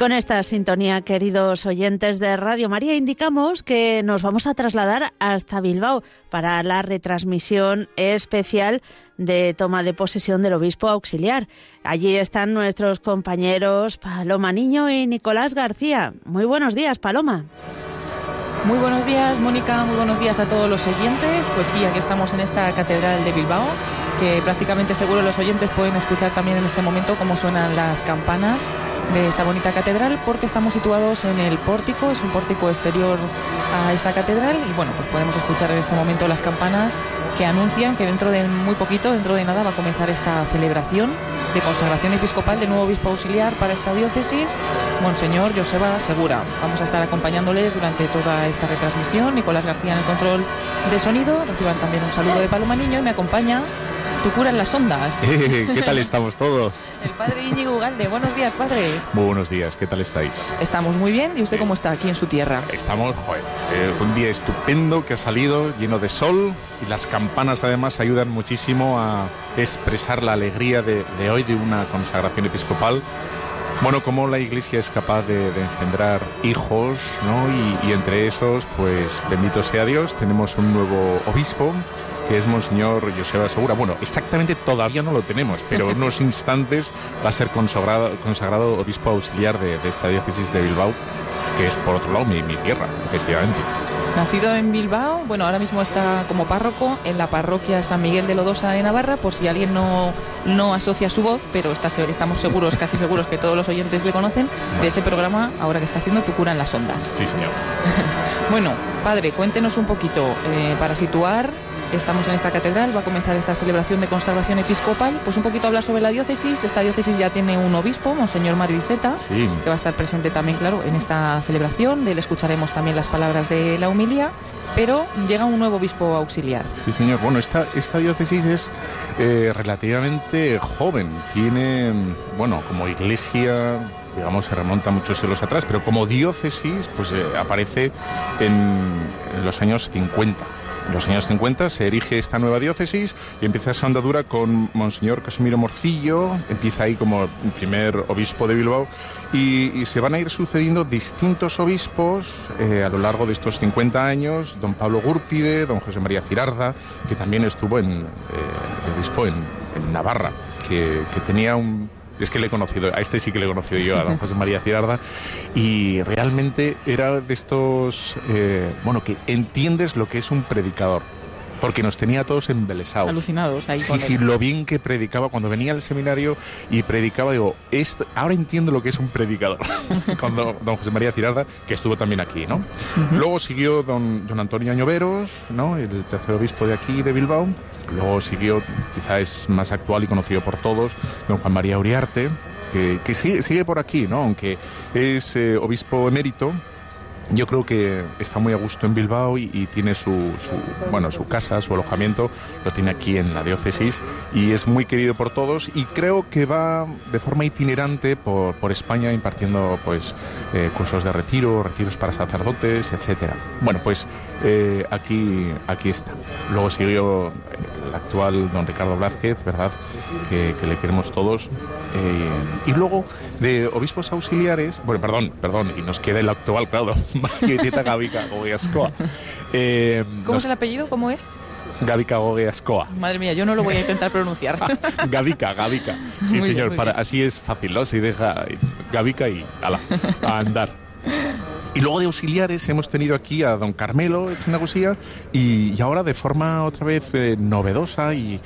Con esta sintonía, queridos oyentes de Radio María, indicamos que nos vamos a trasladar hasta Bilbao para la retransmisión especial de toma de posesión del obispo auxiliar. Allí están nuestros compañeros Paloma Niño y Nicolás García. Muy buenos días, Paloma. Muy buenos días, Mónica. Muy buenos días a todos los oyentes. Pues sí, aquí estamos en esta catedral de Bilbao, que prácticamente seguro los oyentes pueden escuchar también en este momento cómo suenan las campanas de esta bonita catedral porque estamos situados en el pórtico, es un pórtico exterior a esta catedral y bueno, pues podemos escuchar en este momento las campanas que anuncian que dentro de muy poquito, dentro de nada va a comenzar esta celebración de consagración episcopal de nuevo obispo auxiliar para esta diócesis, Monseñor Joseba Segura. Vamos a estar acompañándoles durante toda esta retransmisión, Nicolás García en el control de sonido, reciban también un saludo de Paloma Niño y me acompaña tu cura en las ondas. ¿Qué tal estamos todos? El padre Íñigo Ugalde. Buenos días, padre. Muy buenos días, ¿qué tal estáis? Estamos muy bien. ¿Y usted cómo está aquí en su tierra? Estamos, joder, eh, un día estupendo que ha salido, lleno de sol y las campanas además ayudan muchísimo a expresar la alegría de, hoy de una consagración episcopal. Bueno, como la Iglesia es capaz de, engendrar hijos, ¿no? Y, y entre esos, pues bendito sea Dios, tenemos un nuevo obispo que es Monseñor Joseba Segura. Bueno, exactamente todavía no lo tenemos, pero en unos instantes va a ser consagrado, consagrado obispo auxiliar de, esta diócesis de Bilbao, que es por otro lado mi, tierra, efectivamente. Nacido en Bilbao, bueno, ahora mismo está como párroco en la parroquia San Miguel de Lodosa de Navarra, por si alguien no, no asocia su voz, pero está, estamos seguros, casi seguros que todos los oyentes le conocen, de ese programa ahora que está haciendo Tu cura en las ondas. Sí, señor. bueno, padre, cuéntenos un poquito, eh, para situar Estamos en esta catedral, va a comenzar esta celebración de consagración episcopal. Pues un poquito hablar sobre la diócesis. Esta diócesis ya tiene un obispo, Monseñor Mario Iceta, que va a estar presente también, claro, en esta celebración. De él escucharemos también las palabras de la humilía. Pero llega un nuevo obispo auxiliar. Sí, señor. Bueno, esta, esta diócesis es eh, relativamente joven. Tiene, bueno, como iglesia digamos, se remonta muchos siglos atrás, pero como diócesis, pues eh, aparece en, en, los años 50. En los años 50 se erige esta nueva diócesis y empieza esa andadura con Monseñor Casimiro Morcillo, empieza ahí como primer obispo de Bilbao y, se van a ir sucediendo distintos obispos eh, a lo largo de estos 50 años, don Pablo Gúrpide, don José María Cirarda, que también estuvo en, eh, obispo en, Navarra, que tenía un es que le he conocido, a este sí que le he conocido yo, a don José María Cirarda, y realmente era de estos, eh, bueno, que entiendes lo que es un predicador porque nos tenía todos embelesados. Alucinados ahí. Sí, sí, lo bien que predicaba. Cuando venía al seminario y predicaba, digo, ahora entiendo lo que es un predicador. Cuando don José María Cirarda, que estuvo también aquí, ¿no? Luego siguió don, don Antonio Añoveros, ¿no? El tercer obispo de aquí, de Bilbao. Luego siguió, quizá es más actual y conocido por todos, don Juan María Uriarte, que, sigue, por aquí, ¿no? aunque es eh, obispo emérito, yo creo que está muy a gusto en Bilbao y, tiene su, bueno, su casa, su alojamiento, lo tiene aquí en la diócesis y es muy querido por todos y creo que va de forma itinerante por, por España impartiendo pues eh, cursos de retiro, retiros para sacerdotes, etcétera. Bueno, pues eh, aquí, aquí está. Luego siguió el actual don Ricardo Blázquez, ¿verdad? Que, le queremos todos. Eh, y luego de obispos auxiliares, bueno, perdón, perdón, y nos queda el actual, claro, Gavica eh, ¿Cómo es el apellido? ¿Cómo es? Gavica Gogueascoa. Madre mía, yo no lo voy a intentar pronunciar. Gavica, Gavica. Sí, señor, para, así es fácil, ¿no? Se deja Gavica y ala, a andar. Y luego de auxiliares hemos tenido aquí a don Carmelo Echenagusía y, y ahora de forma otra vez eh, novedosa y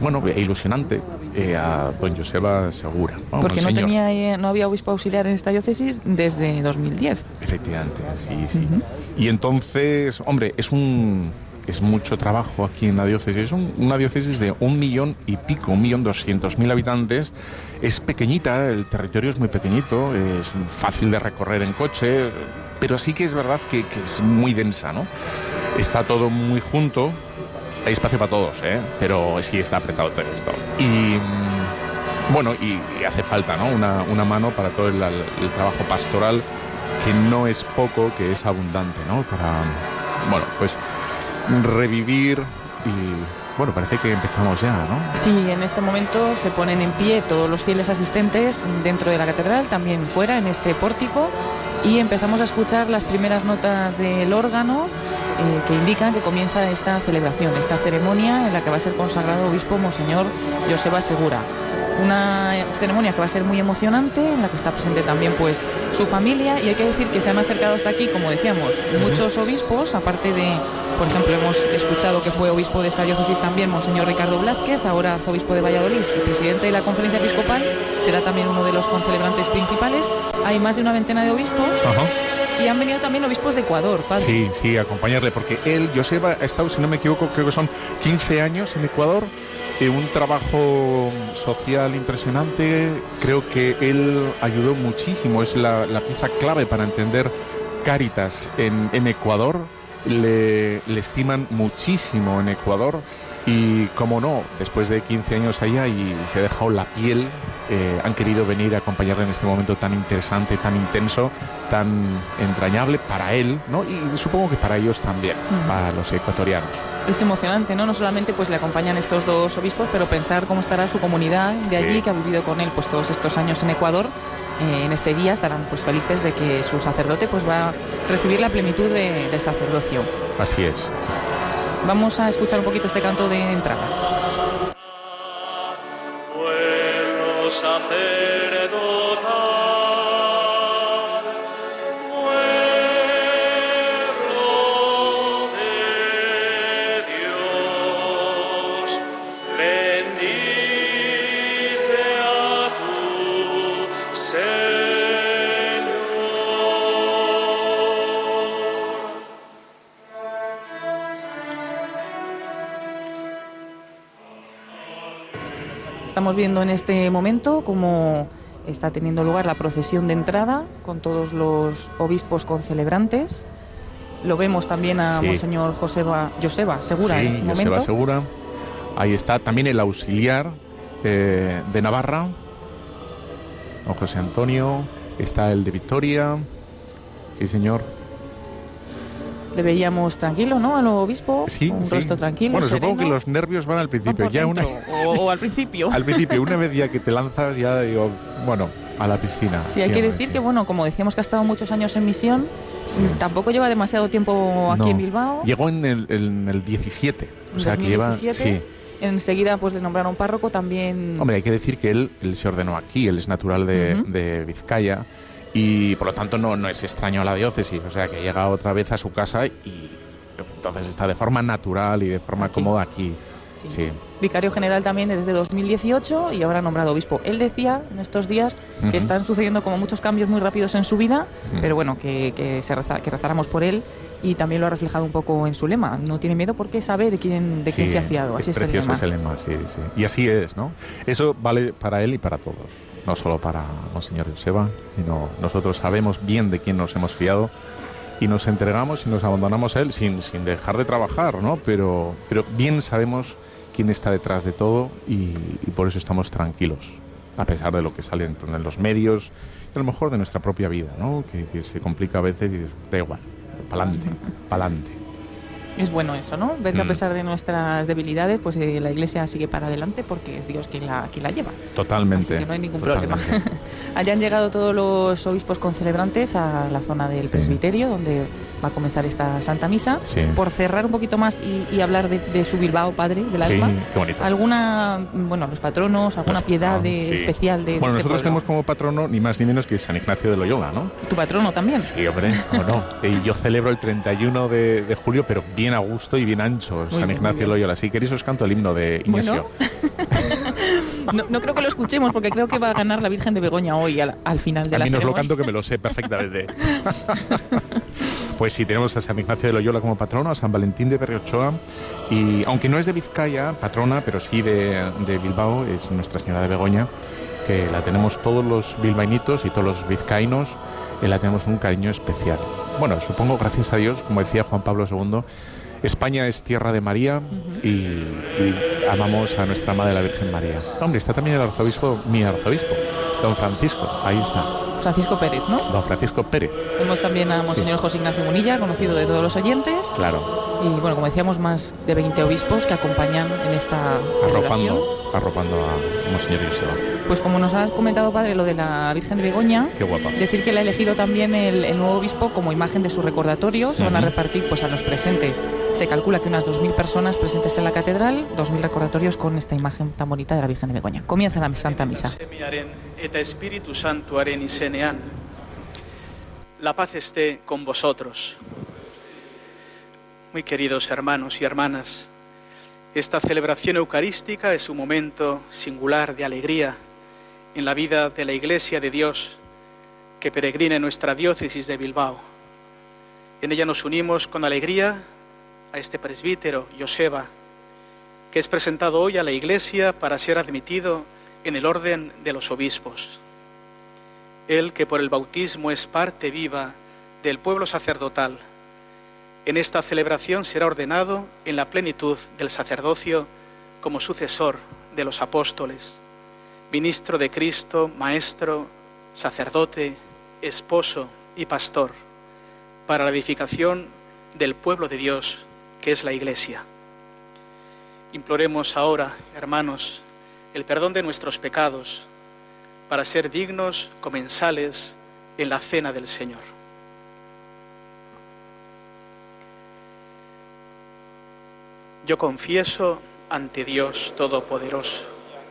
bueno, e ilusionante eh, a don Joseba Segura. Porque no, tenía, eh, no había obispo auxiliar en esta diócesis desde 2010. Efectivamente, sí, sí. Y entonces, hombre, es un es mucho trabajo aquí en la diócesis. Es una diócesis de un millón y pico, un millón doscientos mil habitantes. Es pequeñita, el territorio es muy pequeñito, es fácil de recorrer en coche, pero sí que es verdad que, que es muy densa, ¿no? Está todo muy junto, hay espacio para todos, ¿eh? pero sí está apretado todo esto. Y mm, bueno, y, hace falta ¿no? una, una, mano para todo el, trabajo pastoral, que no es poco, que es abundante, ¿no? Para, bueno, pues revivir y bueno, parece que empezamos ya, ¿no? Sí, en este momento se ponen en pie todos los fieles asistentes dentro de la catedral, también fuera, en este pórtico, y empezamos a escuchar las primeras notas del órgano eh, que indican que comienza esta celebración, esta ceremonia en la que va a ser consagrado obispo Monseñor Joseba Segura. Una ceremonia que va a ser muy emocionante, en la que está presente también pues su familia. Y hay que decir que se han acercado hasta aquí, como decíamos, muchos obispos, aparte de, por ejemplo, hemos escuchado que fue obispo de esta diócesis también Monseñor Ricardo Blázquez, ahora arzobispo de Valladolid y presidente de la conferencia episcopal, será también uno de los concelebrantes principales. Hay más de una veintena de obispos. Y han venido también obispos de Ecuador. Sí, sí, acompañarle, porque él, Joseba, ha estado, si no me equivoco, creo que son 15 años en Ecuador un trabajo social impresionante. Creo que él ayudó muchísimo, es la, pieza clave para entender Cáritas en, Ecuador. Le, estiman muchísimo en Ecuador y, como no, después de 15 años allá y se ha dejado la piel eh, han querido venir a acompañarle en este momento tan interesante, tan intenso, tan entrañable para él, ¿no? Y supongo que para ellos también, para los ecuatorianos. Es emocionante, ¿no? No solamente pues le acompañan estos dos obispos, pero pensar cómo estará su comunidad de allí, que ha vivido con él pues todos estos años en Ecuador. Eh, en este día estarán pues felices de que su sacerdote pues va a recibir la plenitud de, del sacerdocio. Así es. Vamos a escuchar un poquito este canto de entrada. Estamos viendo en este momento cómo está teniendo lugar la procesión de entrada con todos los obispos concelebrantes. Lo vemos también a Monseñor Joseba, Joseba Segura en este Joseba momento. Segura. Ahí está también el auxiliar eh, de Navarra, don José Antonio. Está el de Victoria. Sí, señor le veíamos tranquilo, ¿no? Al obispo, sí, un rostro tranquilo. Bueno, supongo que los nervios van al principio, ya una o, al principio. al principio, una vez ya que te lanzas, ya digo, bueno, a la piscina. Sí, hay que decir que, bueno, como decíamos que ha estado muchos años en misión, tampoco lleva demasiado tiempo aquí en Bilbao. Llegó en el, en el 17, o sea que lleva. Sí. Enseguida pues le nombraron párroco también. Hombre, hay que decir que él, él se ordenó aquí, él es natural de, de Vizcaya y por lo tanto no, no es extraño a la diócesis, o sea que llega otra vez a su casa y entonces está de forma natural y de forma cómoda aquí. Sí. Vicario general también desde 2018 y ahora nombrado obispo. Él decía en estos días que están sucediendo como muchos cambios muy rápidos en su vida, pero bueno, que, que, se reza, que rezáramos por él y también lo ha reflejado un poco en su lema. No tiene miedo porque sabe de quién, de quién se ha fiado. Así es, precioso ese lema, sí, sí. Y así es, ¿no? Eso vale para él y para todos no solo para Monseñor Joseba, sino nosotros sabemos bien de quién nos hemos fiado y nos entregamos y nos abandonamos a Él sin, sin dejar de trabajar, ¿no? Pero, pero bien sabemos quién está detrás de todo y, por eso estamos tranquilos, a pesar de lo que sale en los medios y a lo mejor de nuestra propia vida, ¿no? Que, que se complica a veces y da igual, pa'lante, pa'lante. Es bueno eso, ¿no? Ver que a mm. pesar de nuestras debilidades, pues eh, la Iglesia sigue para adelante porque es Dios quien la, quien la lleva. Totalmente. Así que no hay ningún problema. Hayan llegado todos los obispos concelebrantes a la zona del presbiterio, donde va a comenzar esta Santa Misa. Por cerrar un poquito más y, hablar de, su Bilbao, Padre, del alma. Qué bonito. ¿Alguna, bueno, los patronos, alguna piedad de, especial de Bueno, este nosotros tenemos como patrono ni más ni menos que San Ignacio de Loyola, ¿no? ¿Tu patrono también? Sí, hombre, o no. y yo celebro el 31 de, de julio, pero bien a gusto y bien ancho, San Ignacio Loyola. Si queréis os canto el himno de Ignacio. no, creo que lo escuchemos porque creo que va a ganar la Virgen de Begoña hoy al, final de la la os lo canto que me lo sé perfectamente. pues sí, tenemos a San Ignacio de Loyola como patrono, a San Valentín de Berriochoa y aunque no es de Vizcaya, patrona, pero sí de, de Bilbao, es Nuestra Señora de Begoña, que la tenemos todos los bilbainitos y todos los vizcaínos, y la tenemos un cariño especial. Bueno, supongo, gracias a Dios, como decía Juan Pablo II, España es tierra de María y, amamos a nuestra Madre la Virgen María. Hombre, está también el arzobispo, mi arzobispo, don Francisco, ahí está. Francisco Pérez, ¿no? Don Francisco Pérez. Tenemos también a Monseñor José Ignacio Munilla, conocido de todos los oyentes. Claro y bueno, como decíamos, más de 20 obispos que acompañan en esta celebración. Arropando, arropando a Monseñor Joseba. Pues como nos ha comentado padre lo de la Virgen de Begoña, Qué guapa. decir que le ha elegido también el, el nuevo obispo como imagen de su recordatorio, se van a repartir pues a los presentes. Se calcula que unas 2.000 personas presentes en la catedral, 2.000 recordatorios con esta imagen tan bonita de la Virgen de Begoña. Comienza la Santa Misa. La paz esté con vosotros. Muy queridos hermanos y hermanas, esta celebración eucarística es un momento singular de alegría en la vida de la Iglesia de Dios que peregrina en nuestra diócesis de Bilbao. En ella nos unimos con alegría a este presbítero, Joseba, que es presentado hoy a la Iglesia para ser admitido en el orden de los obispos. Él que por el bautismo es parte viva del pueblo sacerdotal, en esta celebración será ordenado en la plenitud del sacerdocio como sucesor de los apóstoles, ministro de Cristo, maestro, sacerdote, esposo y pastor, para la edificación del pueblo de Dios, que es la Iglesia. Imploremos ahora, hermanos, el perdón de nuestros pecados para ser dignos comensales en la cena del Señor. Yo confieso ante Dios Todopoderoso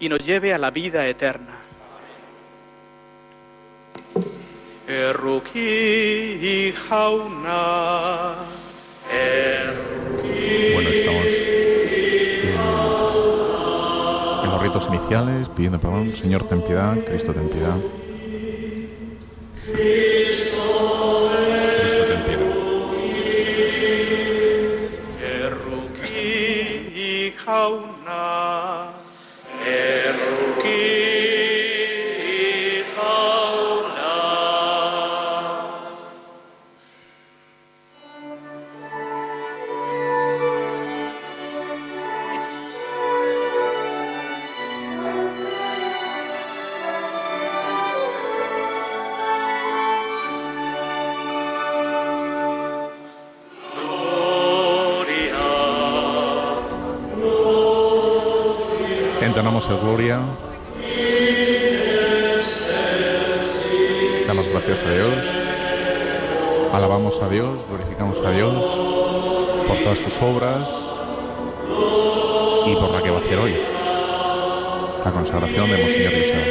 y nos lleve a la vida eterna. Erruki jauna, Bueno, estamos en, en los ritos iniciales, pidiendo perdón. Señor, ten piedad. Cristo, ten piedad. Cristo, ten piedad. erruki obras y por la que va a hacer hoy. La consagración de Monseñor.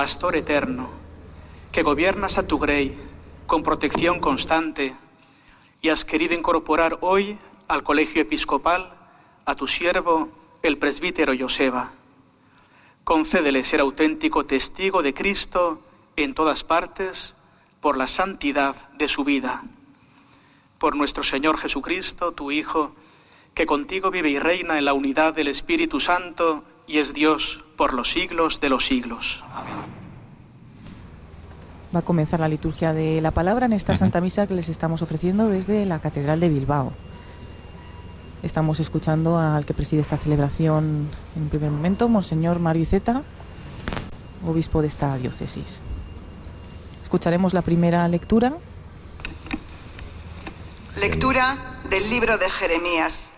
Pastor eterno, que gobiernas a tu grey con protección constante y has querido incorporar hoy al colegio episcopal a tu siervo, el presbítero Joseba. Concédele ser auténtico testigo de Cristo en todas partes por la santidad de su vida. Por nuestro Señor Jesucristo, tu Hijo, que contigo vive y reina en la unidad del Espíritu Santo y es Dios por los siglos de los siglos. Va a comenzar la liturgia de la palabra en esta Santa Misa que les estamos ofreciendo desde la Catedral de Bilbao. Estamos escuchando al que preside esta celebración en primer momento, Monseñor Mariceta, obispo de esta diócesis. Escucharemos la primera lectura. Lectura del libro de Jeremías.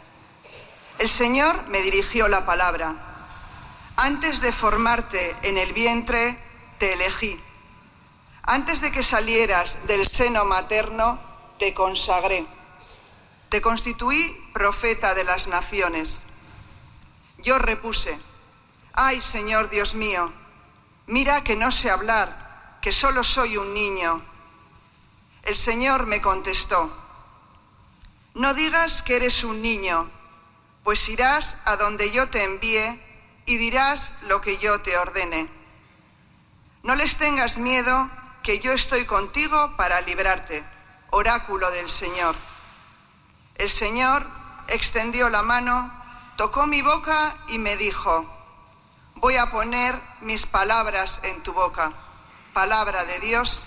El Señor me dirigió la palabra. Antes de formarte en el vientre, te elegí. Antes de que salieras del seno materno, te consagré. Te constituí profeta de las naciones. Yo repuse, ay Señor Dios mío, mira que no sé hablar que solo soy un niño. El Señor me contestó, no digas que eres un niño, pues irás a donde yo te envíe y dirás lo que yo te ordene. No les tengas miedo, que yo estoy contigo para librarte, oráculo del Señor. El Señor extendió la mano, tocó mi boca y me dijo, voy a poner mis palabras en tu boca. Palabra de Dios.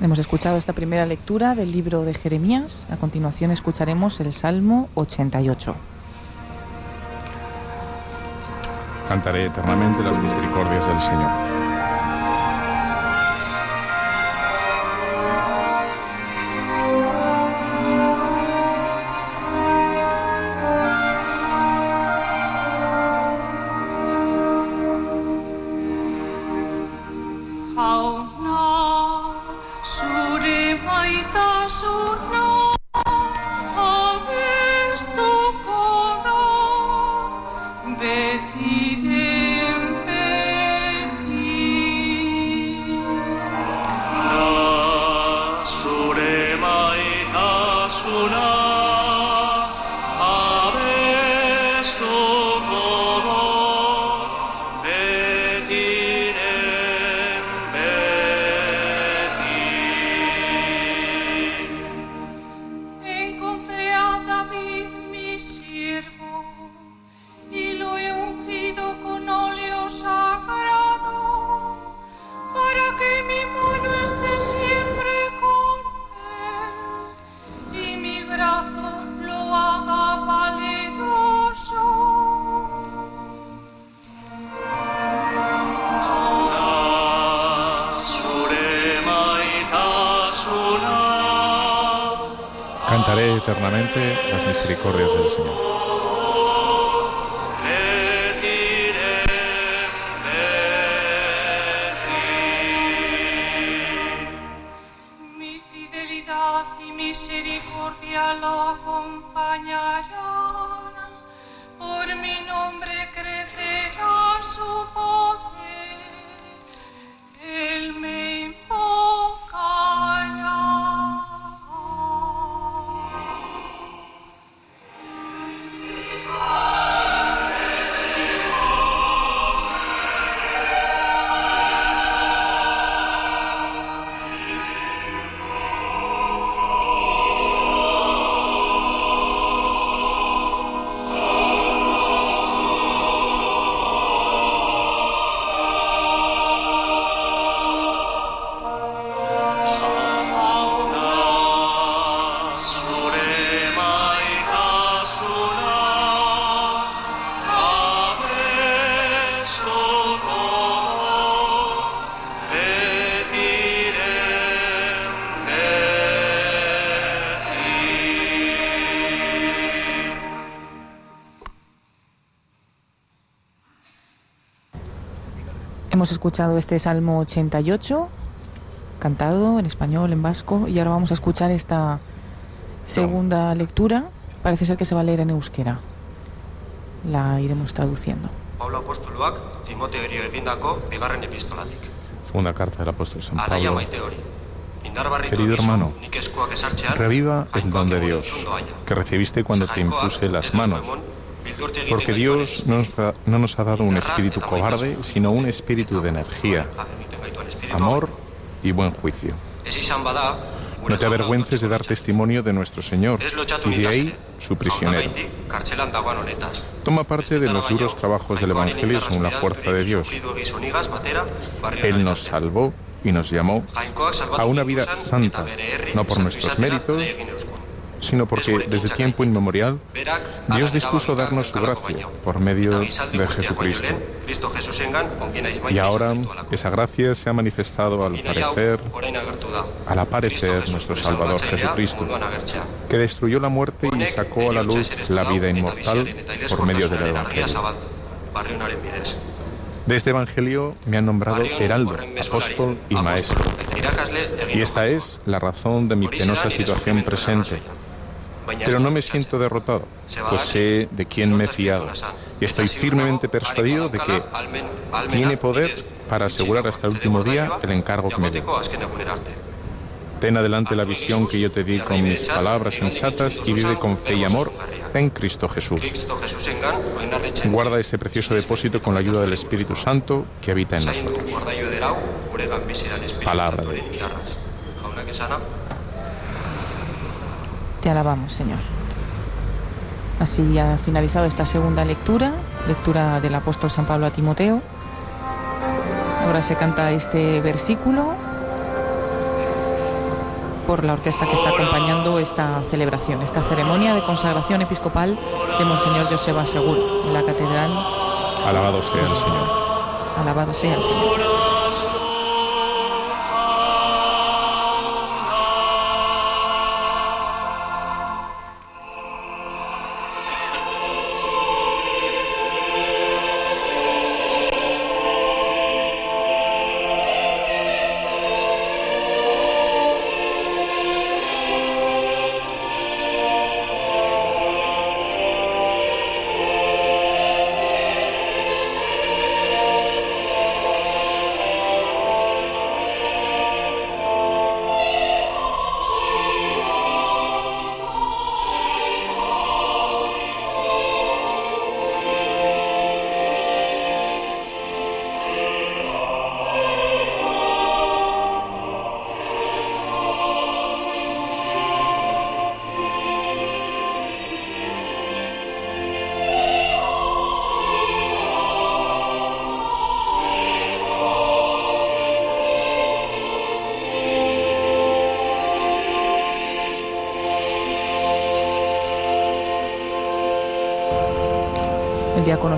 Hemos escuchado esta primera lectura del libro de Jeremías. A continuación escucharemos el Salmo 88. Cantaré eternamente las misericordias del Señor. Hemos escuchado este Salmo 88, cantado en español, en vasco, y ahora vamos a escuchar esta segunda lectura. Parece ser que se va a leer en euskera. La iremos traduciendo. Pablo apostoluak Timoteori egindako bigarren epistolatik. Segunda carta del apóstol San Pablo. Querido hermano, Reviva el don de Dios que recibiste cuando te impuse las manos. Porque Dios no nos, ha, dado un espíritu cobarde, sino un espíritu de energía, amor y buen juicio. No te avergüences de dar testimonio de nuestro Señor y de ahí su prisionero. Toma parte de los duros trabajos del Evangelio según la fuerza de Dios. Él nos salvó y nos llamó a una vida santa, no por nuestros méritos, sino porque desde tiempo inmemorial Dios dispuso darnos su gracia por medio de Jesucristo. Y ahora esa gracia se ha manifestado al parecer, al aparecer nuestro Salvador Jesucristo, que destruyó la muerte y sacó a la luz la vida inmortal por medio del Evangelio. De este Evangelio me han nombrado heraldo, apóstol y maestro. Y esta es la razón de mi penosa situación presente. Pero no me siento derrotado, pues sé de quién me he fiado. Y estoy firmemente persuadido de que tiene poder para asegurar hasta el último día el encargo que me dio. Ten adelante la visión que yo te di con mis palabras sensatas y vive con fe y amor en Cristo Jesús. Guarda este precioso depósito con la ayuda del Espíritu Santo que habita en nosotros. Palabra de Dios. Te alabamos, Señor. Así ha finalizado esta segunda lectura, lectura del apóstol San Pablo a Timoteo. Ahora se canta este versículo por la orquesta que está acompañando esta celebración, esta ceremonia de consagración episcopal de Monseñor Joseba Seguro en la catedral. Alabado sea el Señor. Alabado sea el Señor.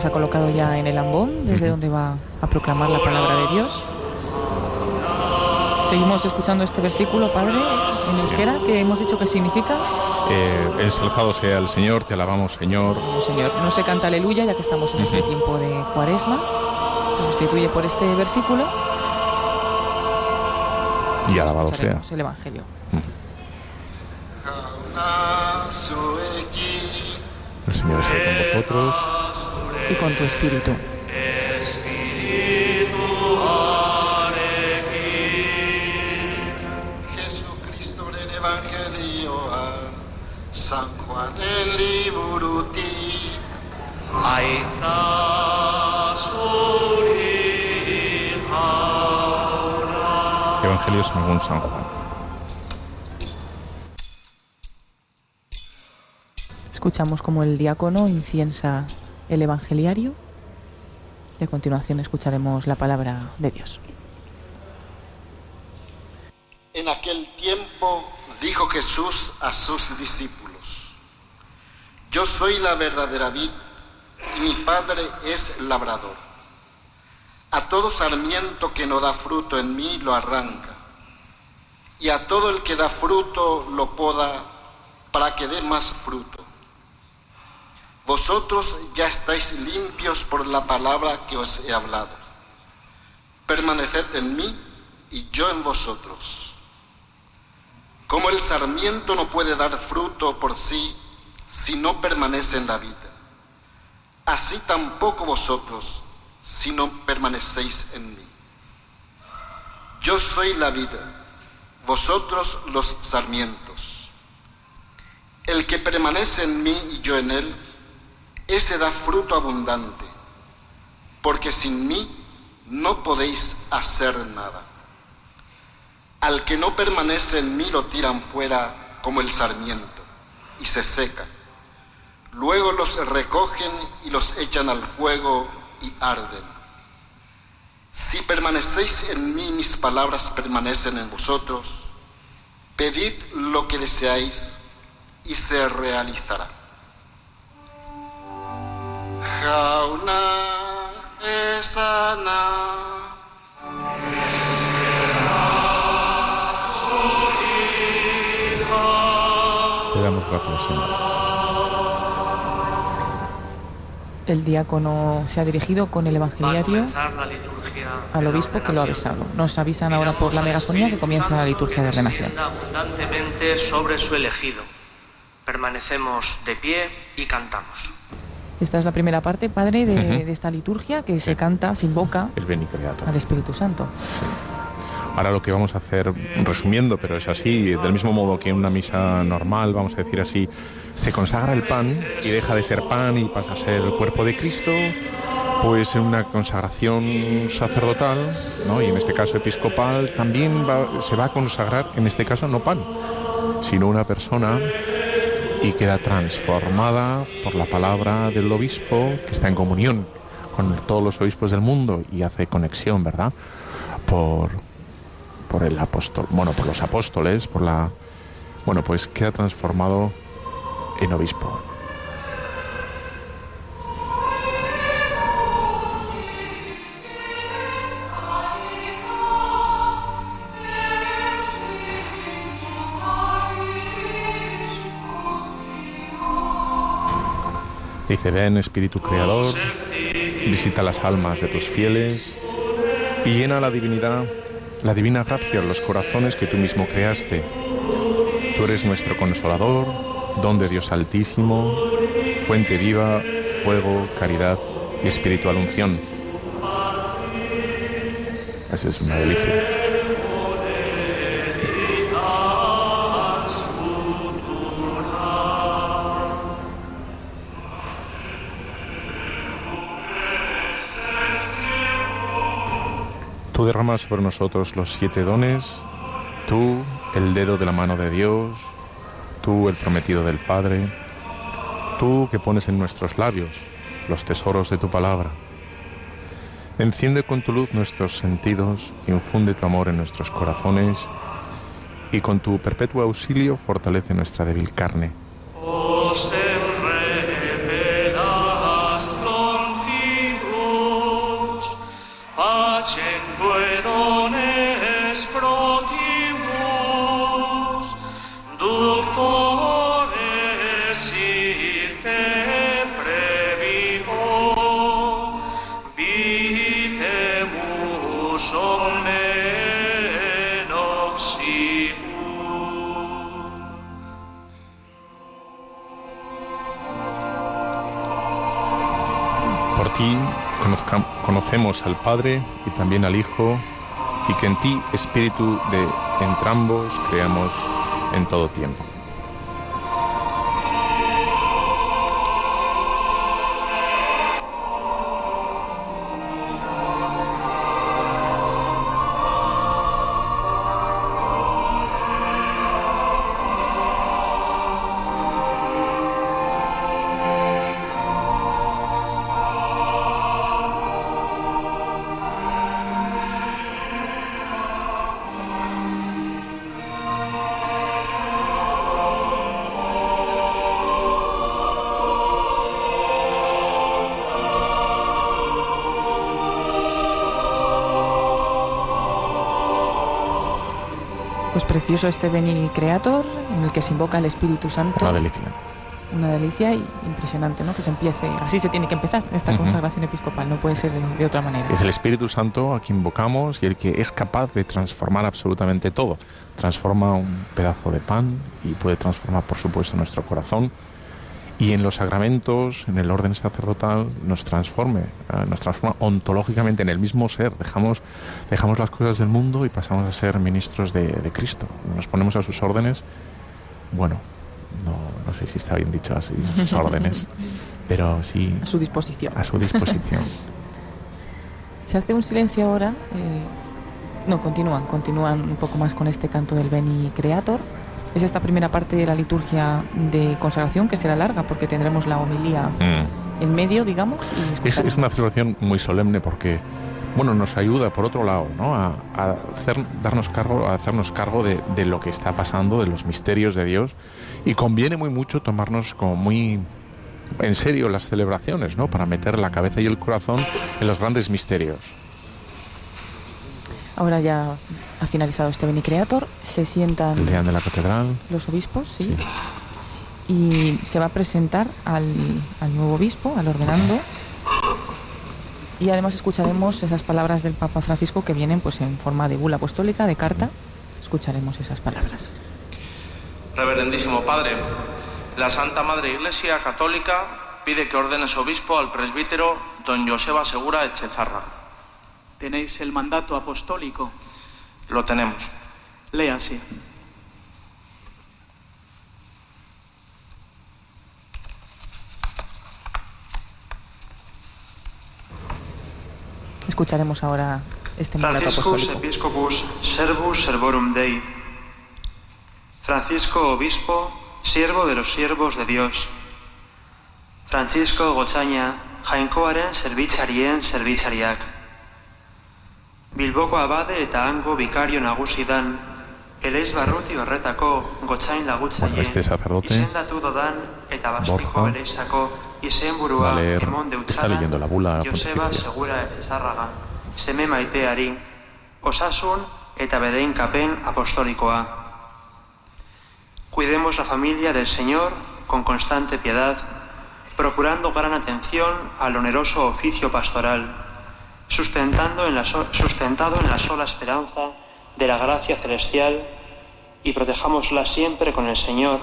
Ha colocado ya en el ambón, desde donde va a proclamar la palabra de Dios. Seguimos escuchando este versículo, Padre, en euskera, que hemos dicho que significa. Eh, ensalzado sea el Señor, te alabamos, Señor. Oh, Señor, no se canta aleluya, ya que estamos en este tiempo de cuaresma. Se sustituye por este versículo. Y alabado sea. El Evangelio. El Señor esté con vosotros. Y con tu espíritu. Jesucristoren Evangelioa, San Juanen liburuti, Evangelio según San Juan. Escuchamos como el diácono inciensa el evangeliario y a continuación escucharemos la palabra de Dios. En aquel tiempo dijo Jesús a sus discípulos, Yo soy la verdadera vid y mi Padre es labrador. A todo sarmiento que no da fruto en mí lo arranca, y a todo el que da fruto lo poda para que dé más fruto. Vosotros ya estáis limpios por la palabra que os he hablado. Permaneced en mí y yo en vosotros. Como el sarmiento no puede dar fruto por sí si no permanece en la vida, así tampoco vosotros si no permanecéis en mí. Yo soy la vida, vosotros los sarmientos. El que permanece en mí y yo en él, ese da fruto abundante, porque sin mí no podéis hacer nada. Al que no permanece en mí lo tiran fuera como el sarmiento y se seca. Luego los recogen y los echan al fuego y arden. Si permanecéis en mí, mis palabras permanecen en vosotros, pedid lo que deseáis y se realizará. Jauna esana. Te damos gracias, Señor. El diácono se ha dirigido con el evangeliario al obispo que lo ha besado. Nos avisan ahora por la megafonía que comienza la liturgia de ordenación. abundantemente sobre su elegido. Permanecemos de pie y cantamos. Esta es la primera parte, padre, de, de esta liturgia que se canta, se invoca El al Espíritu Santo. Ahora lo que vamos a hacer, resumiendo, pero es así, del mismo modo que en una misa normal, vamos a decir así, se consagra el pan y deja de ser pan y pasa a ser el cuerpo de Cristo, pues en una consagración sacerdotal, ¿no? y en este caso episcopal, también va- se va a consagrar, en este caso no pan, sino una persona y queda transformada por la palabra del obispo que está en comunión con todos los obispos del mundo y hace conexión, ¿verdad? Por, por el apóstol, bueno, por los apóstoles, por la bueno, pues queda transformado en obispo. Dice, ven Espíritu Creador, visita las almas de tus fieles y llena la divinidad, la divina gracia en los corazones que tú mismo creaste. Tú eres nuestro consolador, don de Dios altísimo, fuente viva, fuego, caridad y espiritual unción. Esa es una delicia. Tú derramas sobre nosotros los siete dones, tú el dedo de la mano de Dios, tú el prometido del Padre, tú que pones en nuestros labios los tesoros de tu palabra. Enciende con tu luz nuestros sentidos, infunde tu amor en nuestros corazones y con tu perpetuo auxilio fortalece nuestra débil carne. Conocemos al Padre y también al Hijo, y que en ti, Espíritu de entrambos, creamos en todo tiempo. Precioso este Beni Creator, en el que se invoca el Espíritu Santo. Una delicia. Una delicia y impresionante, ¿no? Que se empiece, así se tiene que empezar esta consagración episcopal, no puede ser de, de otra manera. Es el Espíritu Santo a quien invocamos y el que es capaz de transformar absolutamente todo. Transforma un pedazo de pan y puede transformar, por supuesto, nuestro corazón y en los sacramentos, en el orden sacerdotal, nos transforme, eh, nos transforma ontológicamente en el mismo ser. Dejamos, dejamos las cosas del mundo y pasamos a ser ministros de, de Cristo. Nos ponemos a sus órdenes. Bueno, no, no sé si está bien dicho así, sus órdenes, pero sí. A su disposición. A su disposición. Se hace un silencio ahora. Eh, no, continúan, continúan un poco más con este canto del Beni Creator. Es esta primera parte de la liturgia de consagración que será larga porque tendremos la homilía Mm. en medio, digamos. Y Es, es una celebración muy solemne porque, bueno, nos ayuda, por otro lado, ¿no? a, a hacer, darnos cargo, a hacernos cargo de, de lo que está pasando, de los misterios de Dios. Y conviene muy mucho tomarnos como muy en serio las celebraciones, ¿no? Para meter la cabeza y el corazón en los grandes misterios. Ahora ya ha finalizado este Beni Creator. Se sientan El día de la catedral. los obispos, sí. Y se va a presentar al, al nuevo obispo, al ordenando. Y además escucharemos esas palabras del Papa Francisco que vienen pues en forma de bula apostólica, de carta. Escucharemos esas palabras. Reverendísimo Padre, la Santa Madre Iglesia Católica pide que ordenes obispo al presbítero don Joseba Segura Echezarra. Tenéis el mandato apostólico. Lo tenemos. Léase. Escucharemos ahora este mandato apostólico. Episcopus Servus Servorum Dei. Francisco Obispo, siervo de los siervos de Dios. Francisco Gotzaina, jainkoaren zerbitzarien zerbitzariak. Bilboko abade eta hango bikario nagusi dan, eleiz barruti horretako gotzain lagutzaile, Bueno, este sacerdote, izendatu dodan eta bastiko va a leer- está leyendo la bula Joseba. Segura Etxezarraga, seme maiteari, osasun eta bedeinkapen apostolikoa. Cuidemos la familia del Señor con constante piedad, procurando gran atención al oneroso oficio pastoral, sustentando en la so- sustentado en la sola esperanza de la gracia celestial y protejámosla siempre con el Señor,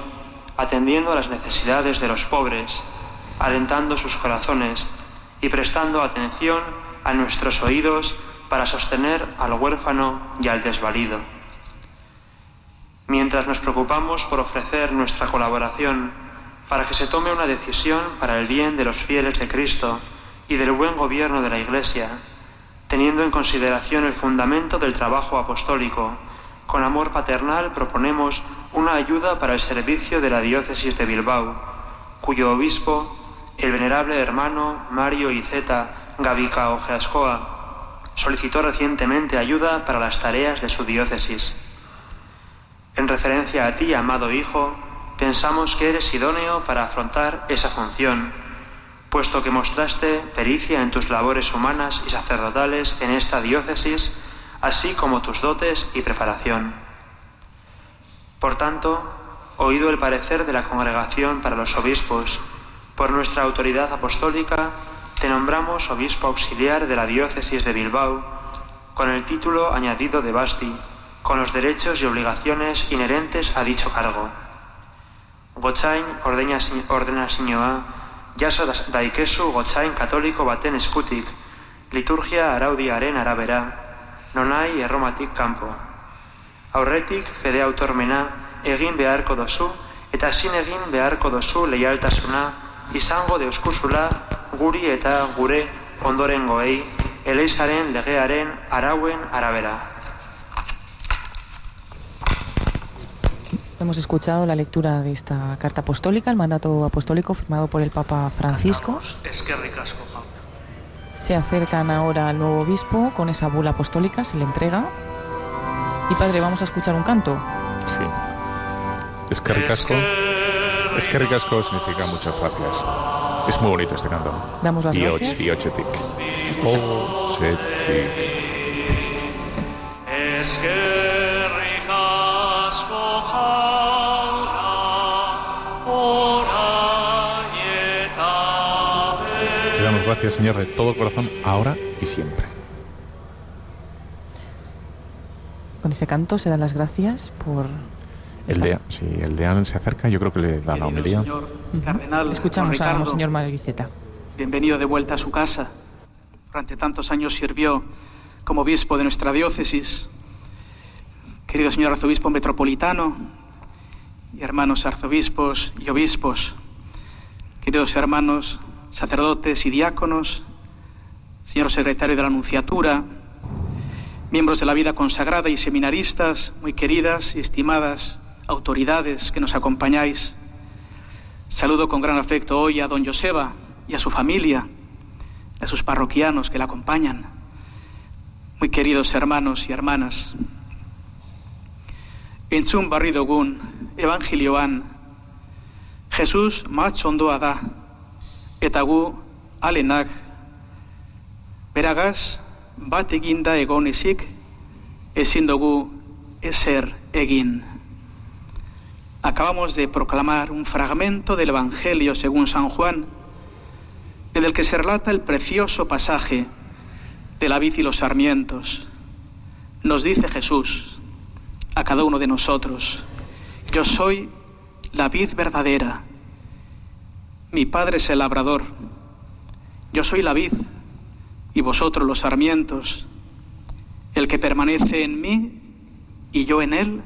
atendiendo a las necesidades de los pobres, alentando sus corazones y prestando atención a nuestros oídos para sostener al huérfano y al desvalido. Mientras nos preocupamos por ofrecer nuestra colaboración para que se tome una decisión para el bien de los fieles de Cristo y del buen gobierno de la Iglesia, teniendo en consideración el fundamento del trabajo apostólico, con amor paternal proponemos una ayuda para el servicio de la diócesis de Bilbao, cuyo obispo, el venerable hermano Mario Iceta Gavica Ojeascoa, solicitó recientemente ayuda para las tareas de su diócesis. En referencia a ti, amado Hijo, pensamos que eres idóneo para afrontar esa función, puesto que mostraste pericia en tus labores humanas y sacerdotales en esta diócesis, así como tus dotes y preparación. Por tanto, oído el parecer de la Congregación para los Obispos, por nuestra autoridad apostólica, te nombramos obispo auxiliar de la diócesis de Bilbao, con el título añadido de Basti, con los derechos y obligaciones inherentes a dicho cargo. Ordeña, ordena siñoa, jaso da- daikezu gotzain katoliko baten eskutik, liturgia araudiaren arabera, nonai erromatik kanpo. Aurretik fede autormena egin beharko dozu eta ezin egin beharko dozu leialtasuna izango deuskuzula guri eta gure ondorengoei eleizaren legearen arauen arabera. Hemos escuchado la lectura de esta carta apostólica, el mandato apostólico firmado por el Papa Francisco. Eskerrik asko, jauna. Se acercan ahora al nuevo obispo con esa bula apostólica, se le entrega. Y padre, vamos a escuchar un canto. Sí. Es que ricasco. Es que ricasco significa muchas gracias. Es muy bonito este canto. Damos las Bioch- gracias. Asko jauna, orain eta Te damos gracias, Señor, de todo corazón, ahora y siempre. Con ese canto se dan las gracias por El deán, sí, el deán se acerca, yo creo que le da la homilía. Señor, Cardenal Escuchamos a Monseñor bienvenido de vuelta a su casa. Durante tantos años sirvió como obispo de nuestra diócesis. Querido señor arzobispo metropolitano y hermanos arzobispos y obispos, queridos hermanos sacerdotes y diáconos, señor secretario de la Anunciatura, miembros de la vida consagrada y seminaristas, muy queridas y estimadas autoridades que nos acompañáis. Saludo con gran afecto hoy a don Joseba y a su familia, a sus parroquianos que la acompañan. Muy queridos hermanos y hermanas. Entzun barri dugun evangelioan Jesus matxondoa da eta gu alenak beragaz bat eginda egon ezik ezin dugu ezer egin. Acabamos de proclamar un fragmento del Evangelio según San Juan, en el que se relata el precioso pasaje de la vid y los sarmientos. Nos dice Jesús a cada uno de nosotros, yo soy la vid verdadera, mi Padre es el labrador, yo soy la vid y vosotros los sarmientos, el que permanece en mí y yo en él,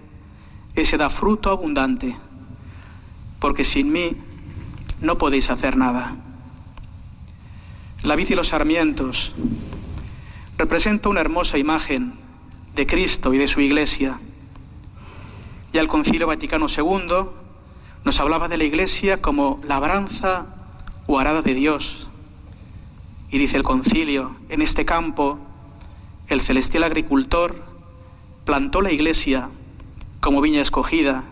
ese da fruto abundante, porque sin mí no podéis hacer nada. La vid y los sarmientos representa una hermosa imagen de Cristo y de su Iglesia. Ya el Concilio Vaticano II nos hablaba de la Iglesia como labranza o arada de Dios. Y dice el Concilio, en este campo, el celestial agricultor plantó la Iglesia como viña escogida,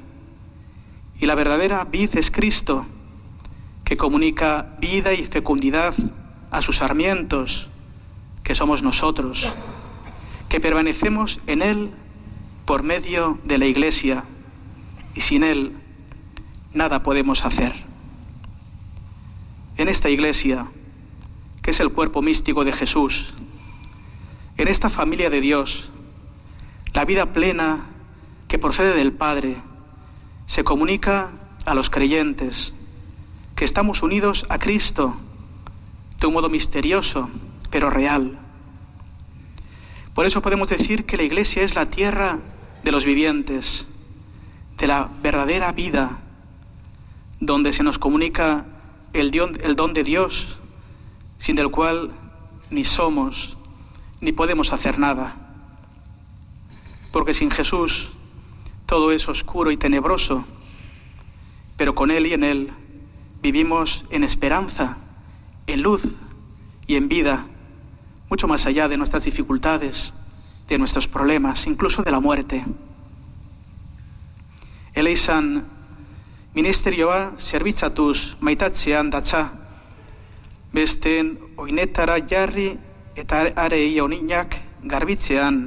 y la verdadera vid es Cristo, que comunica vida y fecundidad a sus sarmientos, que somos nosotros, que permanecemos en Él por medio de la Iglesia, y sin Él nada podemos hacer. En esta Iglesia, que es el cuerpo místico de Jesús, en esta familia de Dios, la vida plena que procede del Padre se comunica a los creyentes que estamos unidos a Cristo de un modo misterioso, pero real. Por eso podemos decir que la Iglesia es la tierra de los vivientes, de la verdadera vida, donde se nos comunica el don, de Dios, sin el cual ni somos ni podemos hacer nada. Porque sin Jesús todo es oscuro y tenebroso, pero con Él y en Él vivimos en esperanza, en luz y en vida, mucho más allá de nuestras dificultades, de nuestros problemas, incluso de la muerte. Eleizan ministerioa zerbitzatuz maitatzean datza, besteen oinetara jarri eta arei oninak garbitzean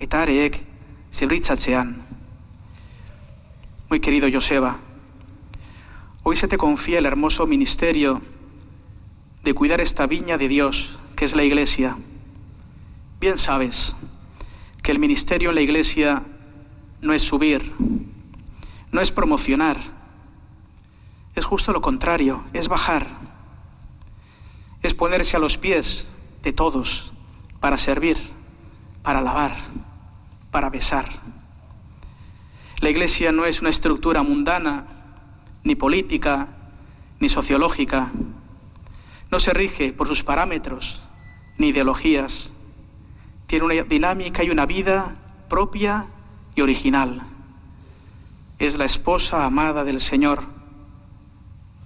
eta areek zerbitzatzean. Muy querido Joseba, hoy se te confía el hermoso ministerio de cuidar esta viña de Dios, que es la Iglesia. Bien sabes que el ministerio en la Iglesia no es subir, no es promocionar, es justo lo contrario, es bajar, es ponerse a los pies de todos para servir, para alabar, para besar. La Iglesia no es una estructura mundana, ni política, ni sociológica. No se rige por sus parámetros, ni ideologías. Tiene una dinámica y una vida propia y original. Es la esposa amada del Señor,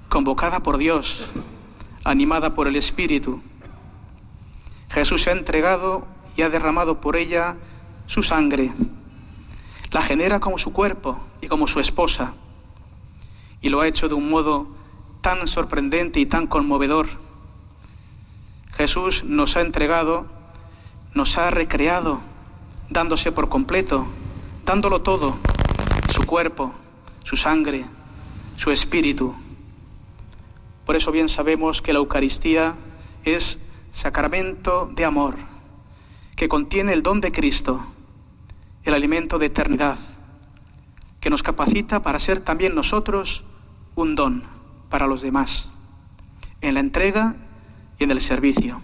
convocada por Dios, animada por el Espíritu. Jesús se ha entregado y ha derramado por ella su sangre la genera como su cuerpo y como su esposa. Y lo ha hecho de un modo tan sorprendente y tan conmovedor. Jesús nos ha entregado, nos ha recreado, dándose por completo, dándolo todo, su cuerpo, su sangre, su espíritu. Por eso bien sabemos que la Eucaristía es sacramento de amor, que contiene el don de Cristo, el alimento de eternidad, que nos capacita para ser también nosotros un don, para los demás, en la entrega y en el servicio.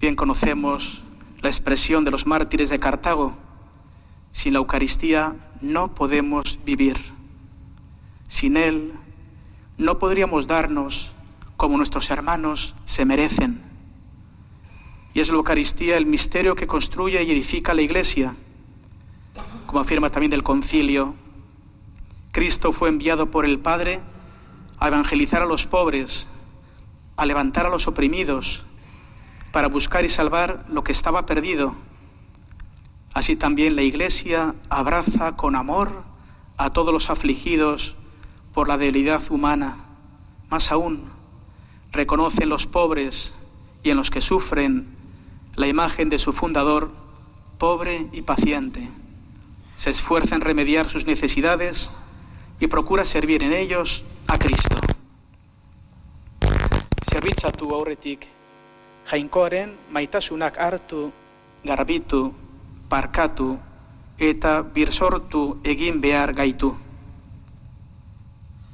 Bien conocemos la expresión de los mártires de Cartago, sin la Eucaristía no podemos vivir. Sin Él no podríamos darnos como nuestros hermanos se merecen. Y es la Eucaristía el misterio que construye y edifica la Iglesia. Como afirma también el concilio, Cristo fue enviado por el Padre a evangelizar a los pobres, a levantar a los oprimidos, para buscar y salvar lo que estaba perdido. Así también la Iglesia abraza con amor a todos los afligidos por la debilidad humana. Más aún, reconoce en los pobres y en los que sufren la imagen de su fundador, pobre y paciente. Se esfuerza en remediar sus necesidades y procura servir en ellos a Cristo. Parkatu eta egin.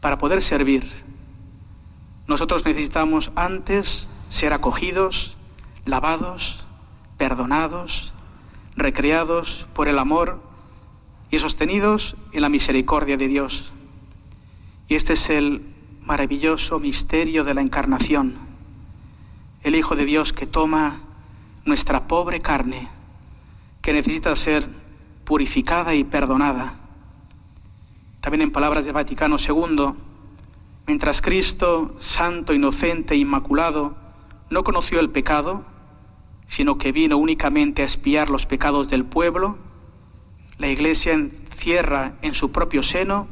Para poder servir, nosotros necesitamos antes ser acogidos, lavados, perdonados, recreados por el amor y sostenidos en la misericordia de Dios. Y este es el maravilloso misterio de la encarnación, el Hijo de Dios que toma nuestra pobre carne, que necesita ser purificada y perdonada. También en palabras del Vaticano II, mientras Cristo, santo, inocente, inmaculado, no conoció el pecado, sino que vino únicamente a espiar los pecados del pueblo, la Iglesia encierra en su propio seno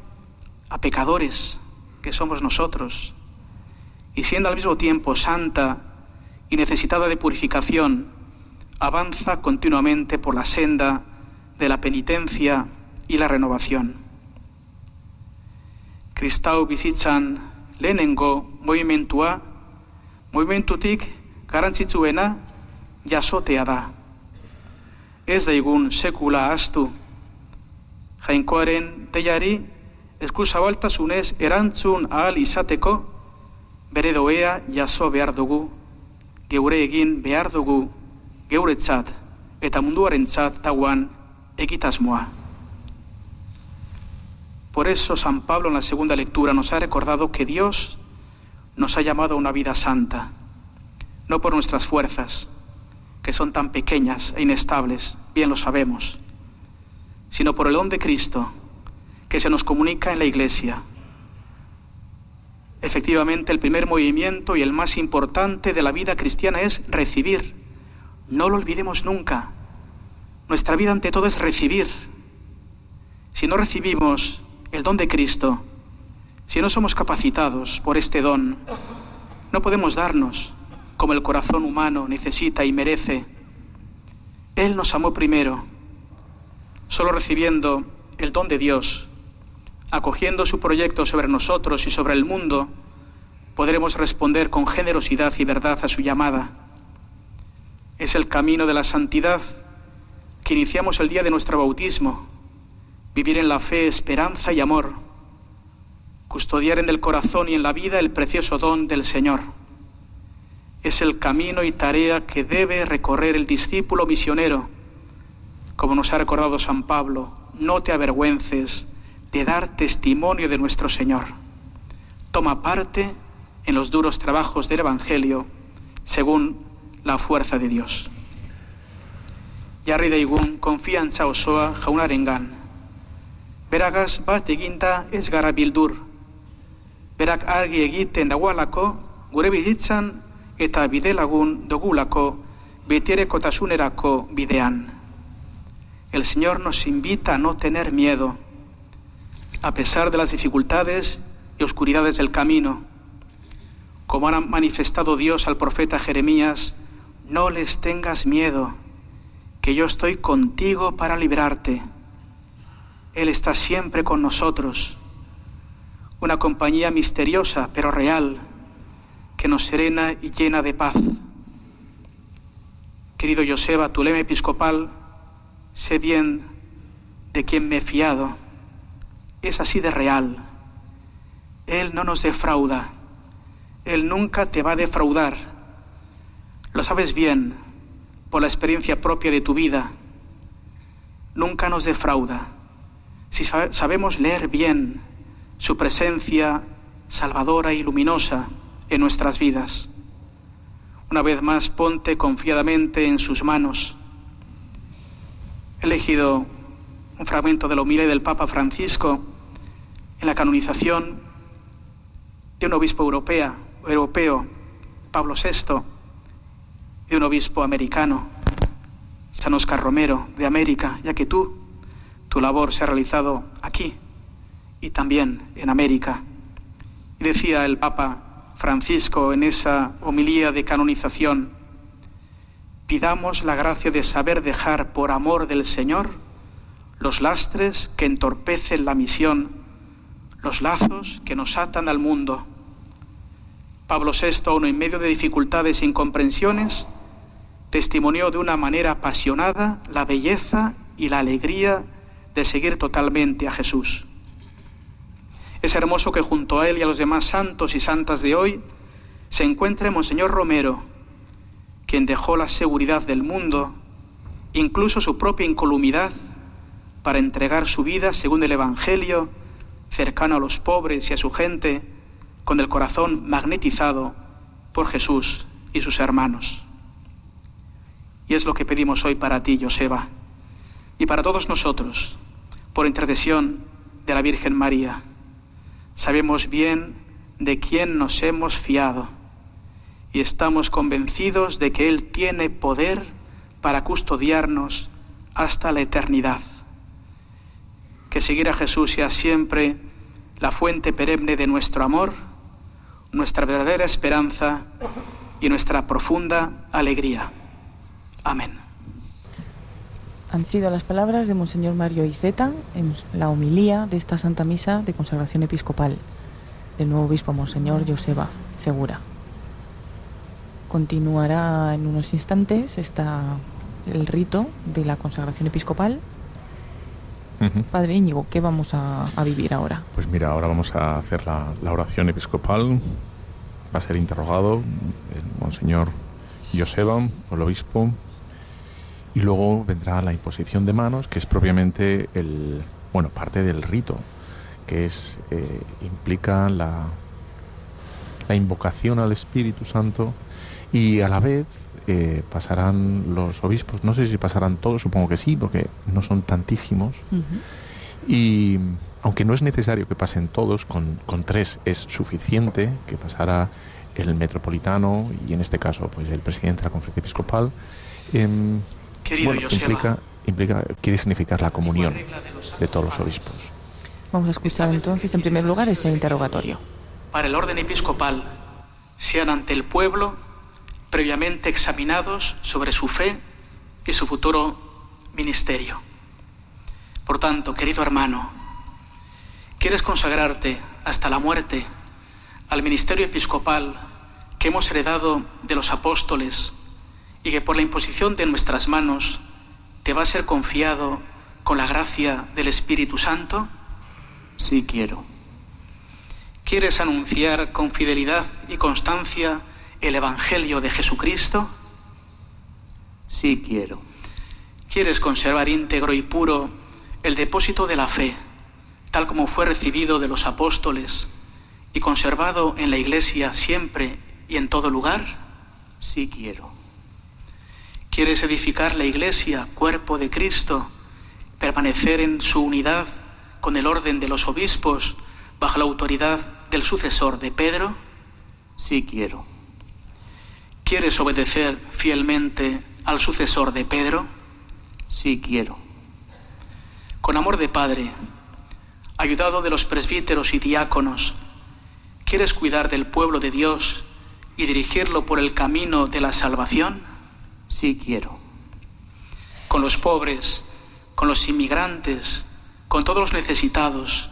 a pecadores, que somos nosotros, y siendo al mismo tiempo santa y necesitada de purificación, avanza continuamente por la senda de la penitencia y la renovación. Kristau bizitzan lehenengo movimentua, movimentutik garrantzitsuena jasotea da. Ez daigun sekula astu, jainkoaren deiari eskuzabaltasunez erantzun ahal izateko bere doea jaso behar dugu, geure egin behar dugu, geuretzat eta munduarentzat tauan egitasmoa. Por eso San Pablo en la segunda lectura nos ha recordado que Dios nos ha llamado a una vida santa, no por nuestras fuerzas, que son tan pequeñas e inestables, bien lo sabemos, sino por el don de Cristo que se nos comunica en la Iglesia. Efectivamente, el primer movimiento y el más importante de la vida cristiana es recibir. No lo olvidemos nunca. Nuestra vida ante todo es recibir. Si no recibimos el don de Cristo, si no somos capacitados por este don, no podemos darnos como el corazón humano necesita y merece. Él nos amó primero. Solo recibiendo el don de Dios, acogiendo su proyecto sobre nosotros y sobre el mundo, podremos responder con generosidad y verdad a su llamada. Es el camino de la santidad que iniciamos el día de nuestro bautismo, vivir en la fe, esperanza y amor, custodiar en el corazón y en la vida el precioso don del Señor. Es el camino y tarea que debe recorrer el discípulo misionero, como nos ha recordado San Pablo, no te avergüences de dar testimonio de nuestro Señor. Toma parte en los duros trabajos del Evangelio según la fuerza de Dios. Jarri daigun konfiantza osoa jaunarengan. Beragaz bat eginda ez gara bildur. Berak argi egiten dagoalako gure bizitzan eta bidelagun dogulako bidean. El Señor nos invita a no tener miedo, a pesar de las dificultades y oscuridades del camino. Como ha manifestado Dios al profeta Jeremías, no les tengas miedo, que yo estoy contigo para librarte. Él está siempre con nosotros, una compañía misteriosa pero real, que nos serena y llena de paz. Querido Joseba, tu lema episcopal, sé bien de quién me he fiado. Es así de real. Él no nos defrauda. Él nunca te va a defraudar. Lo sabes bien por la experiencia propia de tu vida. Nunca nos defrauda. Si sabemos leer bien su presencia salvadora y luminosa en nuestras vidas. Una vez más, ponte confiadamente en sus manos. He elegido un fragmento de la humilde del Papa Francisco en la canonización de un obispo europea, europeo, Pablo VI, de un obispo americano, San Oscar Romero, de América, ya que tú, tu labor se ha realizado aquí y también en América. Y decía el Papa Francisco en esa homilía de canonización, pidamos la gracia de saber dejar por amor del Señor los lastres que entorpecen la misión, los lazos que nos atan al mundo. Pablo VI, en medio de dificultades e incomprensiones, testimonió de una manera apasionada la belleza y la alegría de seguir totalmente a Jesús. Es hermoso que junto a él y a los demás santos y santas de hoy se encuentre Monseñor Romero, quien dejó la seguridad del mundo, incluso su propia incolumidad, para entregar su vida según el Evangelio, cercano a los pobres y a su gente, con el corazón magnetizado por Jesús y sus hermanos. Y es lo que pedimos hoy para ti, Joseba, y para todos nosotros, por intercesión de la Virgen María. Sabemos bien de quién nos hemos fiado y estamos convencidos de que Él tiene poder para custodiarnos hasta la eternidad. Que seguir a Jesús sea siempre la fuente perenne de nuestro amor, nuestra verdadera esperanza y nuestra profunda alegría. Amén. Han sido las palabras de Monseñor Mario Iceta en la homilía de esta Santa Misa de consagración episcopal del nuevo obispo Monseñor Joseba Segura. Continuará en unos instantes está el rito de la consagración episcopal. Padre Íñigo, ¿qué vamos a, vivir ahora? Pues mira, ahora vamos a hacer la, la oración episcopal. Va a ser interrogado el Monseñor Joseba, el obispo, y luego vendrá la imposición de manos, que es propiamente el, bueno, parte del rito, que es, eh, implica la, la invocación al Espíritu Santo y a la vez eh, pasarán los obispos, no sé si pasarán todos, supongo que sí, porque no son tantísimos. Y aunque no es necesario que pasen todos, con, con, tres es suficiente que pasara el metropolitano y en este caso pues el presidente de la conferencia episcopal. Eh, Querido implica, implica, quiere significar la comunión de todos los obispos. Vamos a escuchar entonces en primer lugar ese interrogatorio. Para el orden episcopal, sean ante el pueblo previamente examinados sobre su fe y su futuro ministerio. Por tanto, querido hermano, ¿quieres consagrarte hasta la muerte al ministerio episcopal que hemos heredado de los apóstoles y que por la imposición de nuestras manos te va a ser confiado con la gracia del Espíritu Santo? Sí quiero. ¿Quieres anunciar con fidelidad y constancia el Evangelio de Jesucristo? Sí quiero. ¿Quieres conservar íntegro y puro el depósito de la fe, tal como fue recibido de los apóstoles y conservado en la Iglesia siempre y en todo lugar? Sí quiero. ¿Quieres edificar la Iglesia, cuerpo de Cristo, permanecer en su unidad con el orden de los obispos bajo la autoridad del sucesor de Pedro? Sí quiero. ¿Quieres obedecer fielmente al sucesor de Pedro? Sí quiero. Con amor de Padre, ayudado de los presbíteros y diáconos, ¿quieres cuidar del pueblo de Dios y dirigirlo por el camino de la salvación? Sí quiero. Con los pobres, con los inmigrantes, con todos los necesitados,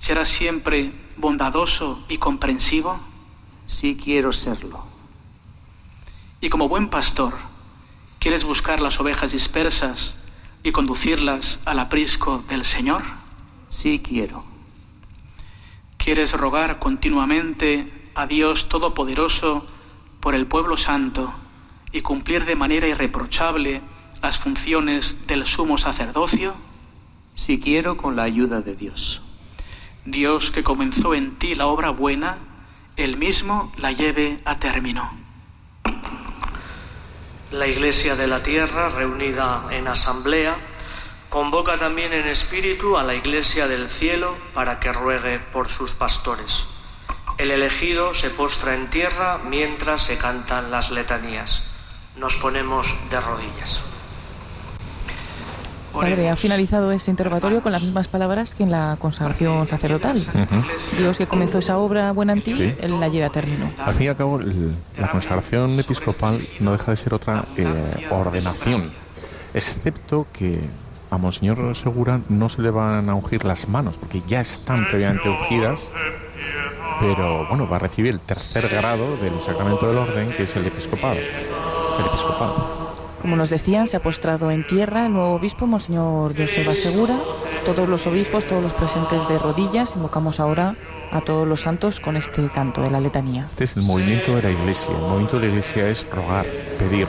¿serás siempre bondadoso y comprensivo? Sí quiero serlo. Y como buen pastor, ¿quieres buscar las ovejas dispersas y conducirlas al aprisco del Señor? Sí quiero. quieres rogar continuamente a Dios Todopoderoso por el pueblo santo y cumplir de manera irreprochable las funciones del sumo sacerdocio? Si quiero con la ayuda de Dios. Dios que comenzó en ti la obra buena, Él mismo la lleve a término. La Iglesia de la Tierra, reunida en asamblea, convoca también en espíritu a la Iglesia del Cielo para que ruegue por sus pastores. El elegido se postra en tierra mientras se cantan las letanías. Nos ponemos de rodillas. Padre, ha finalizado este interrogatorio con las mismas palabras que en la consagración sacerdotal. Dios que comenzó esa obra buena en ti, Sí. Él la lleva a término. Al fin y al cabo, la consagración episcopal no deja de ser otra eh, ordenación, excepto que a Monseñor Segura no se le van a ungir las manos, porque ya están previamente ungidas, pero bueno, va a recibir el tercer grado del sacramento del orden, que es el episcopado. El episcopado. Como nos decían, se ha postrado en tierra el nuevo obispo, Monseñor Joseba Segura. Todos los obispos, todos los presentes de rodillas, invocamos ahora a todos los santos con este canto de la letanía. Este es el movimiento de la Iglesia. El movimiento de la Iglesia es rogar, pedir.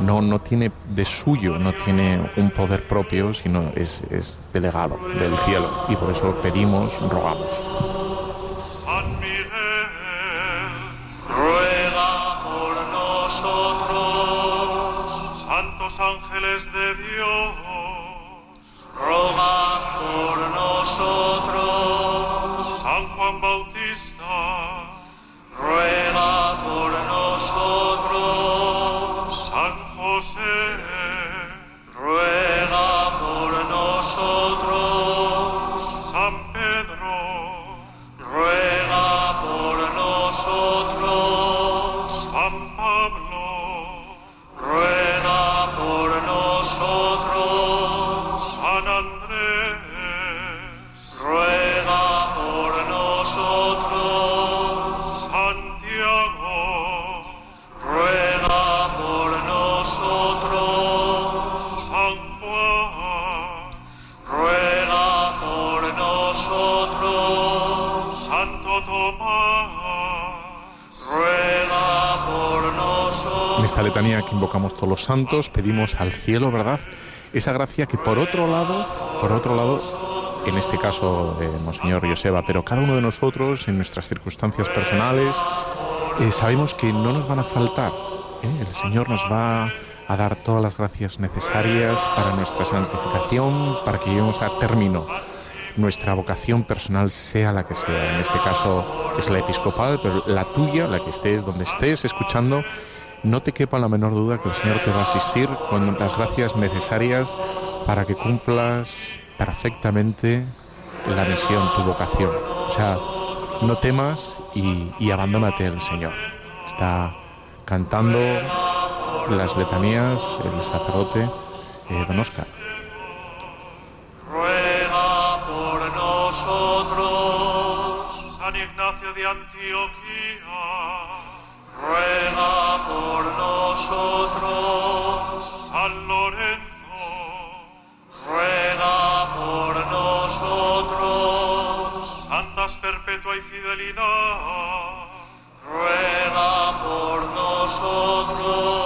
No, no tiene de suyo, no tiene un poder propio, sino es, es delegado del cielo. Y por eso pedimos, rogamos. Invocamos todos los santos, pedimos al cielo, ¿verdad? Esa gracia que por otro lado, por otro lado, en este caso de Monseñor Joseba, pero cada uno de nosotros, en nuestras circunstancias personales, eh, sabemos que no nos van a faltar. ¿eh? El Señor nos va a dar todas las gracias necesarias para nuestra santificación, para que lleguemos a término nuestra vocación personal sea la que sea. En este caso es la episcopal, pero la tuya, la que estés donde estés escuchando, no te quepa la menor duda que el Señor te va a asistir con las gracias necesarias para que cumplas perfectamente la misión, tu vocación. O sea, no temas y, y abandónate al Señor. Está cantando las letanías el sacerdote eh, don Oscar. ruega por nosotros. San Ignacio de Antioquía, ruega nosotros. San Lorenzo, ruega por nosotros. Santas perpetua y fidelidad, ruega por nosotros.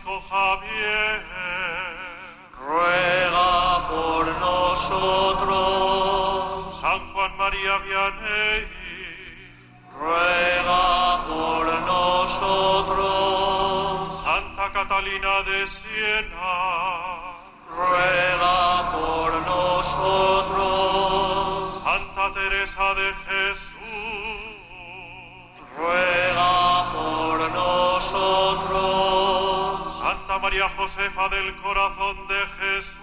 Javier, ruega por nosotros. San Juan María Vianney, ruega por nosotros. Santa Catalina de Siena, ruega María Josefa del Corazón de Jesús,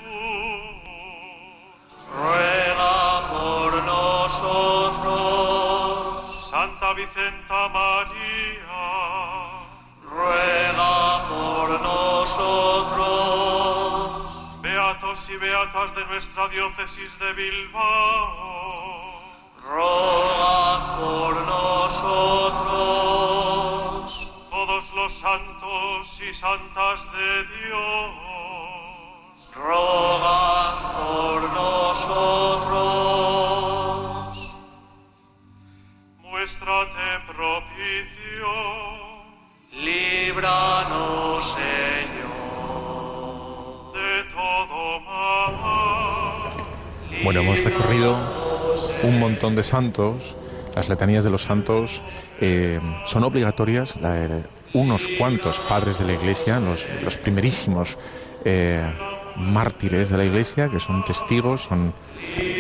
ruega por nosotros. Santa Vicenta María, ruega por nosotros. Beatos y beatas de nuestra diócesis de Bilbao, rogad por nosotros. Y santas de Dios, rogad por nosotros. muéstrate propicio, Líbranos, Señor, de todo mal. Bueno, hemos recorrido un montón de santos. Las letanías de los santos eh, son obligatorias. La- unos cuantos padres de la Iglesia, los, los primerísimos eh, mártires de la Iglesia, que son testigos, son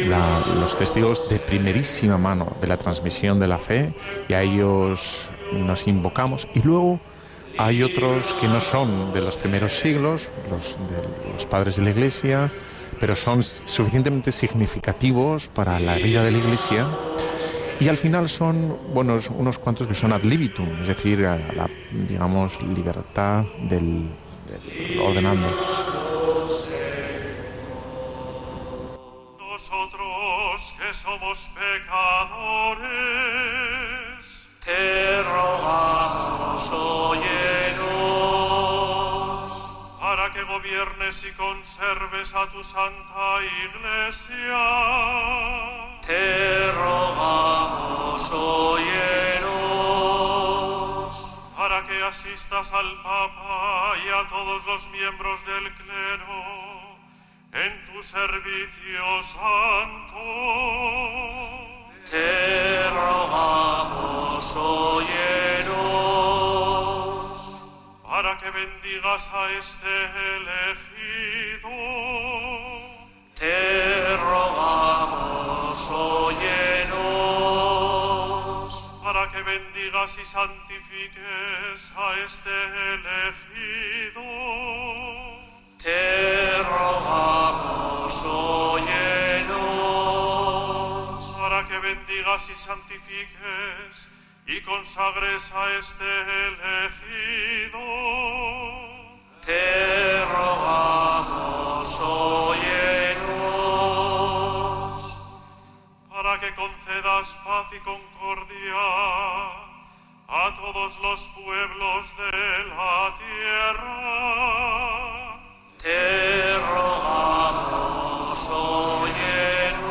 la- los testigos de primerísima mano de la transmisión de la fe, y a ellos nos invocamos. Y luego hay otros que no son de los primeros siglos, los, de los padres de la Iglesia, pero son suficientemente significativos para la vida de la Iglesia. Y al final son, bueno, unos cuantos que son ad libitum, es decir, a la, digamos, libertad del, del ordenando. Nosotros que somos pecadores, te rogamos, óyenos. para que gobiernes y conserves a tu santa iglesia, Te rogamos, para que asistas al Papa y a todos los miembros del clero en tu servicio santo. Te rogamos, óyenos. para que bendigas a este elegido, Te bendigas y santifiques a este elegido, Te rogamos, óyenos. para que bendigas y santifiques y consagres a este elegido, Te rogamos, óyenos. para que concedas paz y concordia a todos los pueblos de la tierra. Te rogamos, óyenos.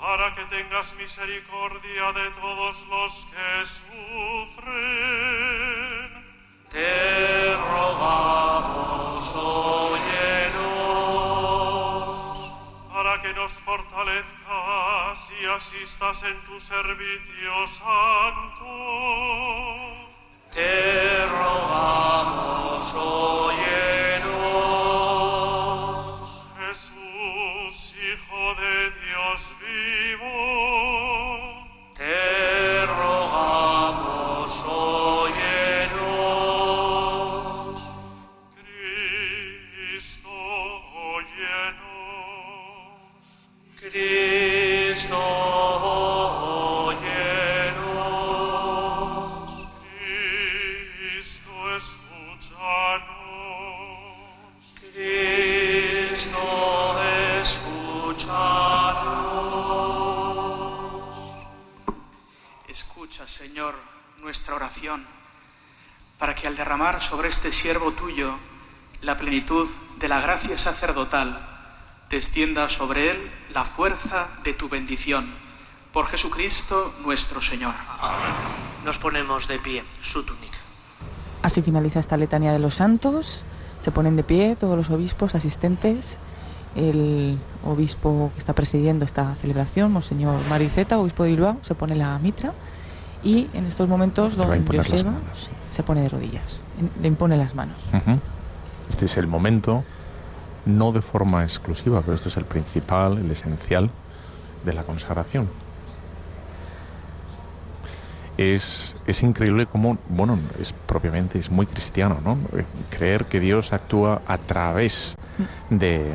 para que tengas misericordia de todos los que sufren, Te rogamos, que nos fortalezcas y asistas en tu servicio santo. Te rogamos, óyenos. Que al derramar sobre este siervo tuyo la plenitud de la gracia sacerdotal, descienda sobre él la fuerza de tu bendición. Por Jesucristo nuestro Señor. Nos ponemos de pie, su túnica. Así finaliza esta letanía de los santos. Se ponen de pie todos los obispos asistentes. El obispo que está presidiendo esta celebración, Monseñor Mariceta, obispo de Bilbao, se pone la mitra y en estos momentos don Joseba se pone de rodillas, le impone las manos. Este es el momento, no de forma exclusiva, pero esto es el principal, el esencial de la consagración. Es, es, increíble cómo, bueno, es propiamente, es muy cristiano, ¿no? Eh, creer que Dios actúa a través de,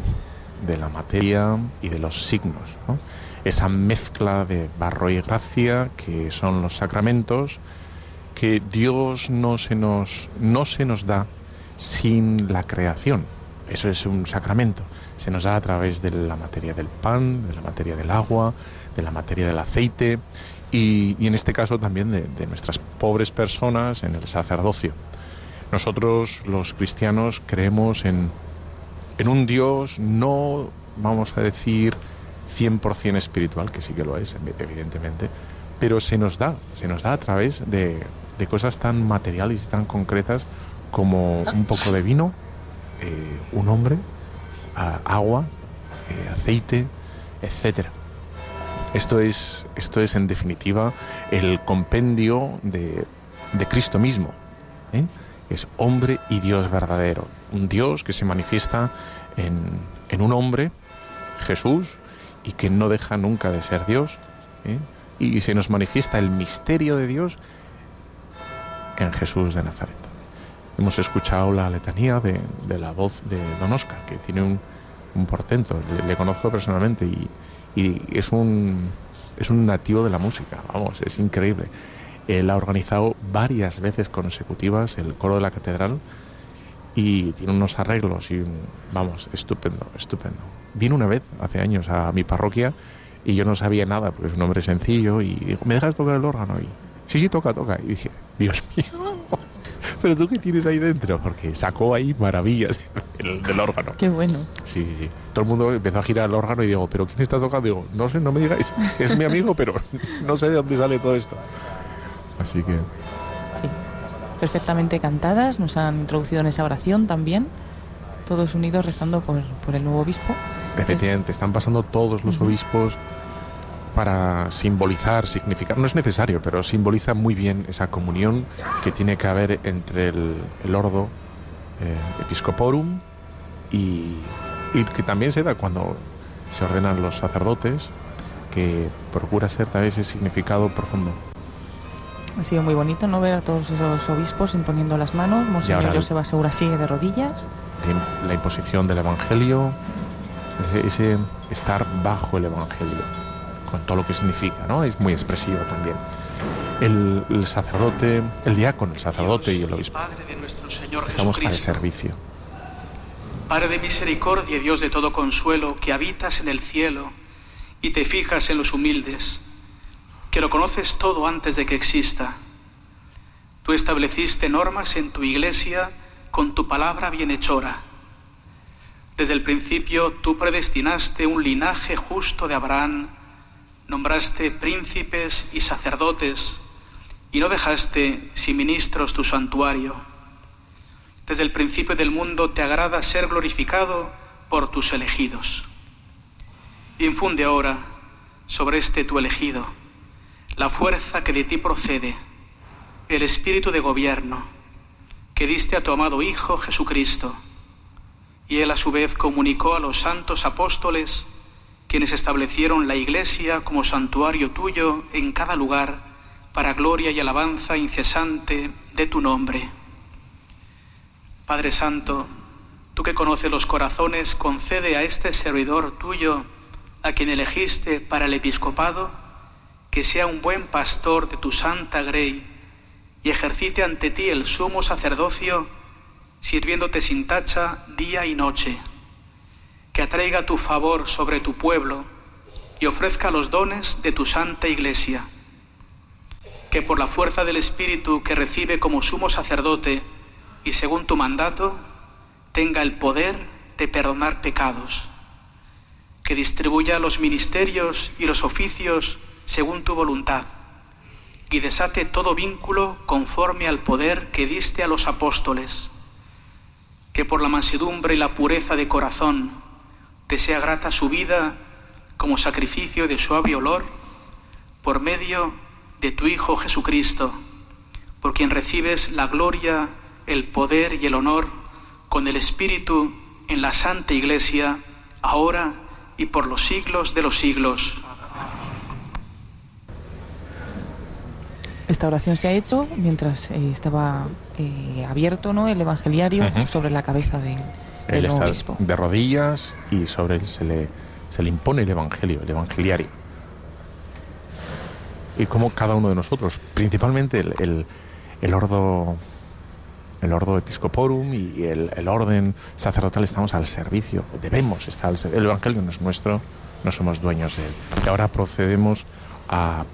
de la materia y de los signos, ¿no? Esa mezcla de barro y gracia que son los sacramentos, que Dios no se nos, no se nos da sin la creación. Eso es un sacramento. Se nos da a través de la materia del pan, de la materia del agua, de la materia del aceite y, en este caso también de, de nuestras pobres personas en el sacerdocio. Nosotros los cristianos creemos en, en un Dios no, vamos a decir, 100% espiritual, que sí que lo es, evidentemente, pero se nos da, se nos da a través de, de cosas tan materiales y tan concretas como un poco de vino, eh, un hombre, agua, eh, aceite, etcétera. Esto es, esto es en definitiva el compendio de, de Cristo mismo. ¿eh? Es hombre y Dios verdadero. Un Dios que se manifiesta en, en un hombre, Jesús, y que no deja nunca de ser Dios. Y se nos manifiesta el misterio de Dios en Jesús de Nazaret. Hemos escuchado la letanía de, la voz de Don Oscar, que tiene un, un portento. Le, conozco personalmente y, es, un, es un nativo de la música. Vamos, es increíble. Él ha organizado varias veces consecutivas el coro de la catedral y tiene unos arreglos y vamos, estupendo, estupendo. Vino una vez, hace años, a mi parroquia y yo no sabía nada, porque es un hombre sencillo y dijo, ¿me dejas tocar el órgano? Y sí, sí, toca, toca. Y dije, Dios mío, pero tú qué tienes ahí dentro, porque sacó ahí maravillas del, órgano. Qué bueno. Sí, sí. Todo el mundo empezó a girar el órgano y digo, ¿pero quién está tocando? Digo, no sé, no me digáis, es mi amigo, pero no sé de dónde sale todo esto. Así que... Sí, perfectamente cantadas, nos han introducido en esa oración también, todos unidos rezando por, por el nuevo obispo. Efectivamente, están pasando todos los obispos para simbolizar, significar, no es necesario, pero simboliza muy bien esa comunión que tiene que haber entre el, el ordo eh, episcoporum y, y, que también se da cuando se ordenan los sacerdotes, que procura ser tal vez ese significado profundo. Ha sido muy bonito no ver a todos esos obispos imponiendo las manos. Monseñor Joseba Segura sigue de rodillas. La imposición del Evangelio, ese, estar bajo el Evangelio, con todo lo que significa, ¿no? Es muy expresivo también. El, sacerdote, el diácono, el sacerdote y el obispo. Estamos para el servicio. Padre de misericordia y Dios de todo consuelo, que habitas en el cielo y te fijas en los humildes, que lo conoces todo antes de que exista. Tú estableciste normas en tu iglesia con tu palabra bienhechora desde el principio tú predestinaste un linaje justo de Abraham, nombraste príncipes y sacerdotes y no dejaste sin ministros tu santuario. Desde el principio del mundo te agrada ser glorificado por tus elegidos. Infunde ahora sobre este tu elegido la fuerza que de ti procede, el espíritu de gobierno que diste a tu amado Hijo Jesucristo y él a su vez comunicó a los santos apóstoles, quienes establecieron la Iglesia como santuario tuyo en cada lugar, para gloria y alabanza incesante de tu nombre. Padre Santo, tú que conoces los corazones, concede a este servidor tuyo, a quien elegiste para el episcopado, que sea un buen pastor de tu santa grey y ejercite ante ti el sumo sacerdocio, sirviéndote sin tacha día y noche, que atraiga tu favor sobre tu pueblo y ofrezca los dones de tu santa iglesia, que por la fuerza del Espíritu que recibe como sumo sacerdote y según tu mandato, tenga el poder de perdonar pecados, que distribuya los ministerios y los oficios según tu voluntad y desate todo vínculo conforme al poder que diste a los apóstoles. Que por la mansedumbre y la pureza de corazón te sea grata su vida como sacrificio de suave olor, por medio de tu Hijo Jesucristo, por quien recibes la gloria, el poder y el honor con el Espíritu en la Santa Iglesia, ahora y por los siglos de los siglos. Esta oración se ha hecho mientras eh, estaba eh, abierto ¿no? el evangeliario sobre la cabeza de, Él del está obispo. de rodillas y sobre él se le, se le impone el evangelio, el evangeliario. Y como cada uno de nosotros, principalmente el, el, el ordo el ordo episcoporum y el, el orden sacerdotal estamos al servicio, debemos estar al servicio. El evangelio no es nuestro, no somos dueños de él. Y ahora procedemos a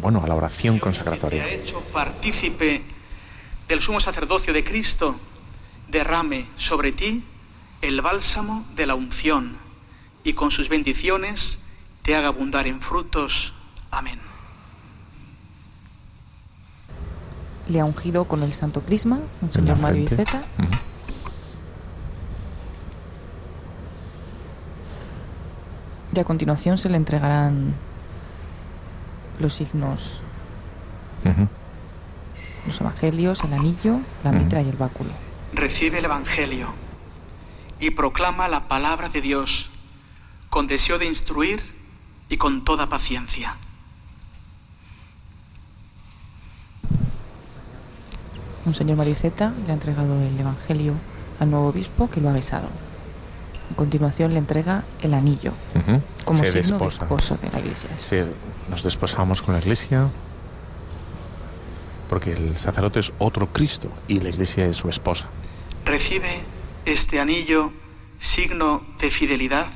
bueno, a la oración Te consagratoria. ha hecho partícipe del sumo sacerdocio de Cristo, derrame sobre ti el bálsamo de la unción y con sus bendiciones te haga abundar en frutos. Amén. Le ha ungido con el santo crisma, Monseñor Mario. Iceta. Ujú. Y a continuación se le entregarán los signos, los evangelios, el anillo, la mitra y el báculo. Recibe el Evangelio y proclama la palabra de Dios con deseo de instruir y con toda paciencia. Monseñor Mario Iceta le ha entregado el evangelio al nuevo obispo que lo ha besado. A continuación le entrega el anillo Ujú. como Se signo desposa. de esposo de la iglesia. Sí, nos desposamos con la iglesia porque el sacerdote es otro Cristo y la iglesia es su esposa. Recibe este anillo, signo de fidelidad,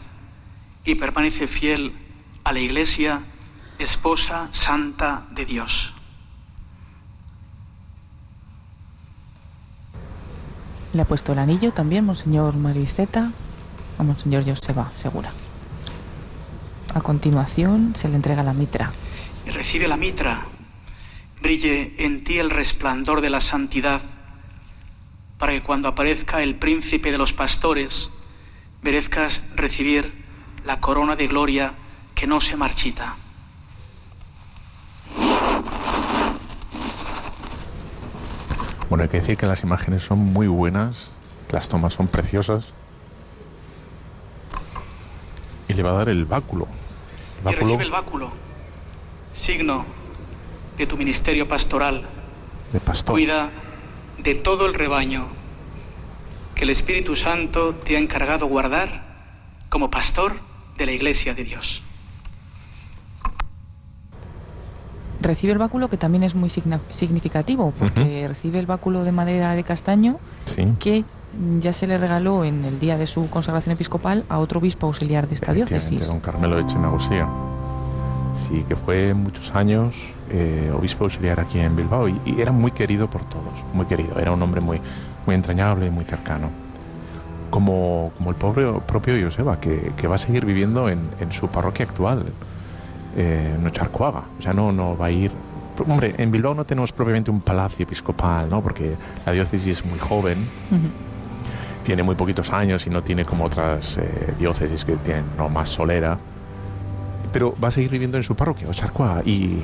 y permanece fiel a la Iglesia, esposa santa de Dios. Le ha puesto el anillo también Monseñor Mario Iceta a Monseñor Joseba Segura. A continuación se le entrega la mitra. Y recibe la mitra, brille en ti el resplandor de la santidad, para que cuando aparezca el príncipe de los pastores, merezcas recibir la corona de gloria que no se marchita. Bueno, hay que decir que las imágenes son muy buenas, las tomas son preciosas. Y le va a dar el báculo. El y báculo recibe el báculo, signo de tu ministerio pastoral. de pastor. Cuida de todo el rebaño que el Espíritu Santo te ha encargado guardar como pastor de la Iglesia de Dios. Recibe el báculo que también es muy significativo porque recibe el báculo de madera de castaño Sí. que ya se le regaló en el día de su consagración episcopal a otro obispo auxiliar de esta diócesis. don Carmelo de. Sí, que fue muchos años eh, obispo auxiliar aquí en Bilbao y, y era muy querido por todos, muy querido. Era un hombre muy, muy entrañable y muy cercano. Como, como el pobre, propio Joseba, que, que va a seguir viviendo en, en su parroquia actual, eh, en Ocharcoaga. O sea, no, no va a ir... Hombre, en Bilbao no tenemos propiamente un palacio episcopal, ¿no? Porque la diócesis es muy joven. Tiene muy poquitos años y no tiene como otras eh, diócesis que tienen no, más solera. Pero va a seguir viviendo en su parroquia, Ocharcoa, y,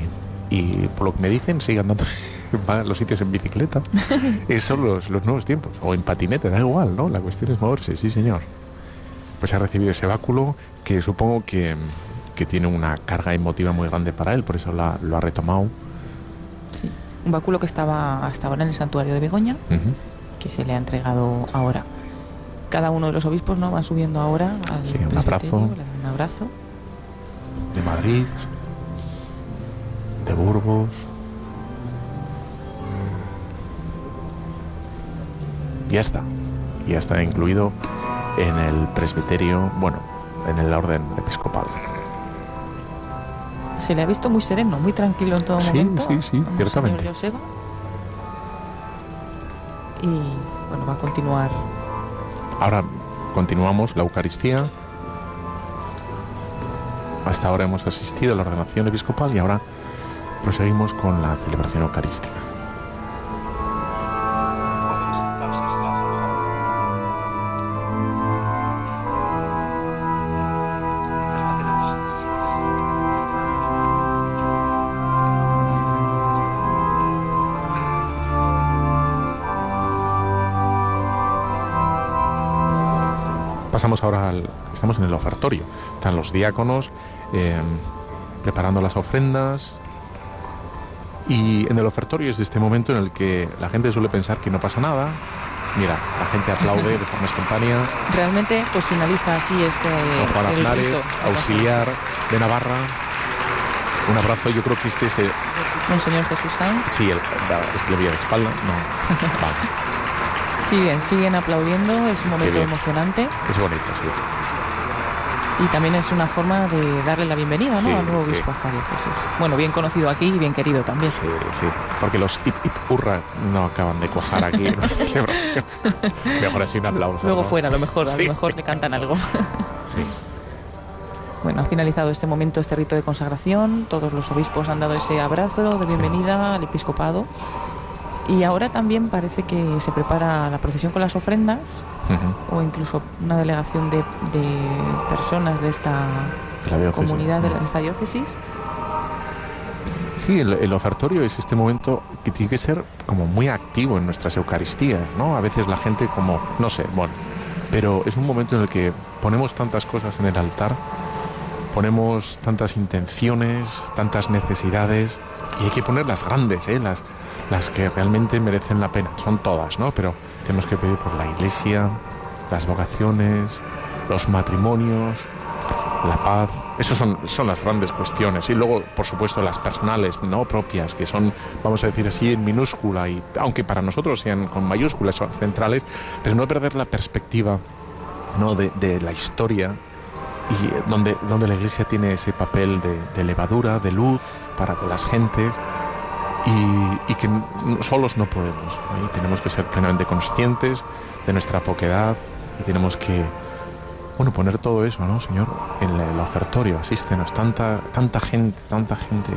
y por lo que me dicen, sigue andando va a los sitios en bicicleta. Esos son los, los nuevos tiempos. O en patinete, da igual, ¿no? La cuestión es moverse, sí, señor. Pues ha recibido ese báculo que supongo que, que tiene una carga emotiva muy grande para él, por eso la- lo ha retomado. Sí. Un báculo que estaba hasta ahora en el santuario de Begoña, que se le ha entregado ahora. Cada uno de los obispos no van subiendo ahora al Sí, un abrazo. un abrazo. de Madrid, de Burgos. Ya está. Ya está incluido en el presbiterio, bueno, en el orden episcopal. Se le ha visto muy sereno, muy tranquilo en todo Sí, momento. sí, sí, ciertamente. Joseba. Y bueno, va a continuar. Ahora continuamos la Eucaristía. Hasta ahora hemos asistido a la ordenación episcopal y ahora proseguimos con la celebración eucarística. Pasamos ahora al. Estamos en el ofertorio. Están los diáconos eh, preparando las ofrendas. Y en el ofertorio es este momento en el que la gente suele pensar que no pasa nada. Mira, la gente aplaude de forma espontánea. Realmente, pues finaliza así este. Juan rito. auxiliar de Navarra. Un abrazo, yo creo que este es el. Monseñor Jesús Sanz. Sí, el, es que le veía de espalda. No. Vale. Siguen, siguen aplaudiendo, es un momento emocionante Es bonito, sí. y también es una forma de darle la bienvenida ¿no? Sí, al nuevo sí. obispo a esta diócesis. Bueno, bien conocido aquí y bien querido también. Sí, sí. Porque los hip hip hurra no acaban de cuajar aquí en la celebración. Mejor así un aplauso. Luego ¿no? fuera, a lo mejor, a Sí. lo mejor le cantan algo. Sí. Bueno, ha finalizado este momento, este rito de consagración. Todos los obispos han dado ese abrazo de bienvenida al episcopado. Y ahora también parece que se prepara la procesión con las ofrendas o incluso una delegación de, de personas de esta diócesis. comunidad, de, la- de esta diócesis. Sí, el, el ofertorio es este momento que tiene que ser como muy activo en nuestras Eucaristías, ¿no? A veces la gente como, no sé, bueno, pero es un momento en el que ponemos tantas cosas en el altar, ponemos tantas intenciones, tantas necesidades, y hay que poner las grandes, ¿eh? Las, las que realmente merecen la pena. Son todas, ¿no? Pero tenemos que pedir por la iglesia, las vocaciones, los matrimonios, la paz. Esas son, son las grandes cuestiones. Y luego, por supuesto, las personales, no propias, que son, vamos a decir así, en minúscula, y aunque para nosotros sean con mayúsculas son centrales, pero no perder la perspectiva ¿no? de, la historia y donde, donde la iglesia tiene ese papel de, de levadura, de luz para las gentes y, y que solos no podemos. Y tenemos que ser plenamente conscientes de nuestra poquedad y tenemos que bueno, poner todo eso, ¿no, Señor? En el ofertorio, asístenos, tanta, tanta gente, tanta gente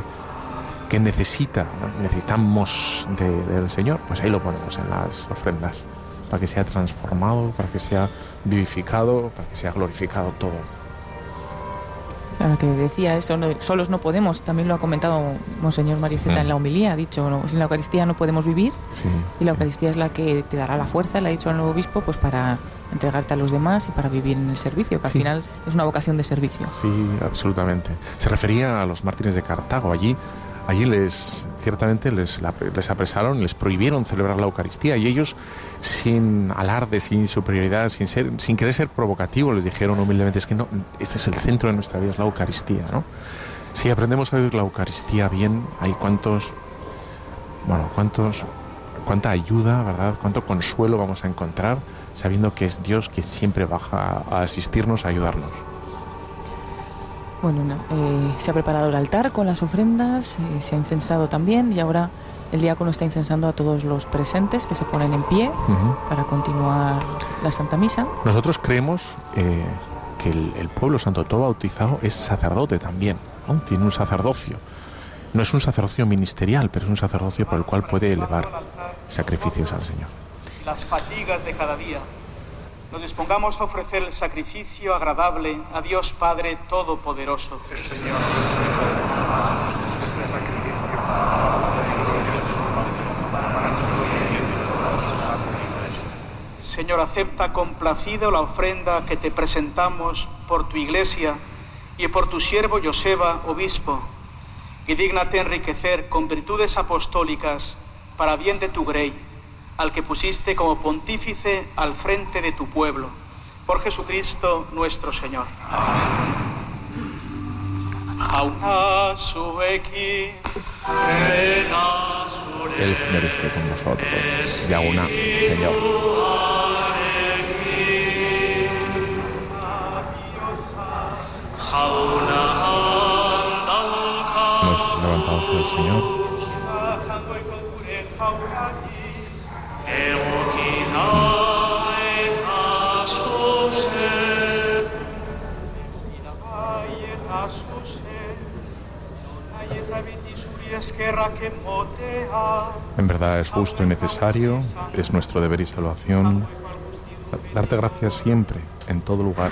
que necesita, necesitamos de- del Señor, pues ahí lo ponemos en las ofrendas, para que sea transformado, para que sea vivificado, para que sea glorificado todo. Claro, que decía eso, no- solos no podemos, también lo ha comentado Monseñor Mariceta Mm. en la homilía, ha dicho, ¿no? sin la Eucaristía no podemos vivir Sí, y la Eucaristía es la que te dará la fuerza, le ha dicho al nuevo obispo, pues para entregarte a los demás y para vivir en el servicio, que al final es una vocación de servicio. sí, absolutamente. Se refería a los mártires de Cartago. Allí, allí les, ciertamente les, les apresaron, les prohibieron celebrar la Eucaristía y ellos, sin alarde, sin superioridad, sin, ser, sin querer ser provocativos, les dijeron humildemente, es que no, este es el centro de nuestra vida, es la Eucaristía, ¿no? Si aprendemos a vivir la Eucaristía bien, hay cuántos, bueno, cuántos, cuánta ayuda, ¿verdad? Cuánto consuelo vamos a encontrar sabiendo que es Dios que siempre baja a asistirnos, a ayudarnos. Bueno, no, eh, se ha preparado el altar con las ofrendas, eh, se ha incensado también y ahora el diácono está incensando a todos los presentes que se ponen en pie para continuar la Santa Misa. Nosotros creemos eh, que el, el pueblo santo todo bautizado es sacerdote también, ¿no? tiene un sacerdocio. No es un sacerdocio ministerial, pero es un sacerdocio por el cual puede elevar sacrificios al Señor. las fatigas de cada día, nos dispongamos a ofrecer el sacrificio agradable a Dios Padre Todopoderoso. Señor, acepta complacido la ofrenda que te presentamos por tu iglesia y por tu siervo Joseba, obispo, y dígnate enriquecer con virtudes apostólicas para bien de tu grey, al que pusiste como pontífice al frente de tu pueblo, por Jesucristo nuestro Señor. El Señor esté con vosotros. Y aún, Señor. Nos levantamos del Señor. En verdad es justo y necesario, es nuestro deber y salvación darte gracias siempre, en todo lugar.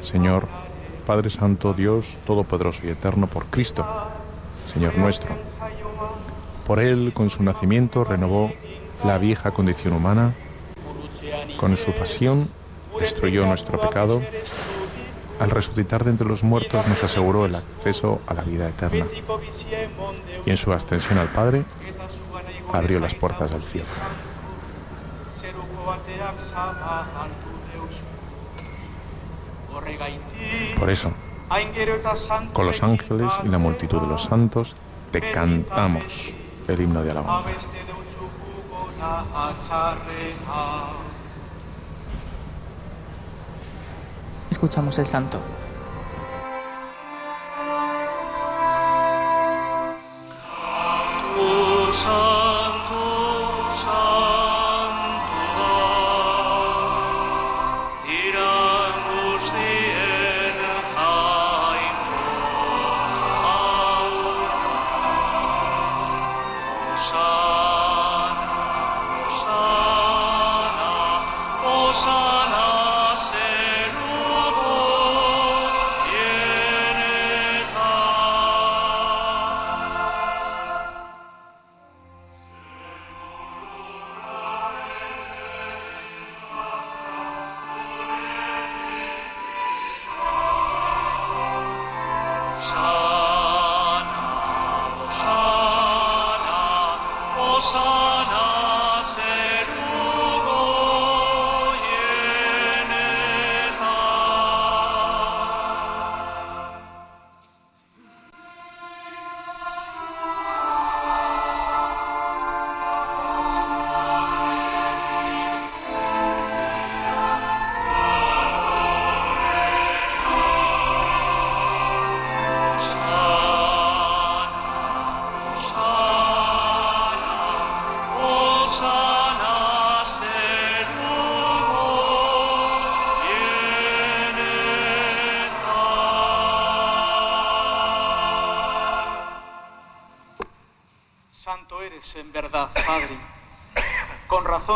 Señor, Padre Santo, Dios Todopoderoso y Eterno, por Cristo, Señor nuestro. Por Él, con su nacimiento, renovó la vieja condición humana, con su pasión destruyó nuestro pecado, al resucitar de entre los muertos nos aseguró el acceso a la vida eterna y en su ascensión al Padre abrió las puertas del cielo. Por eso, con los ángeles y la multitud de los santos, te cantamos el himno de alabanza. Escuchamos el santo.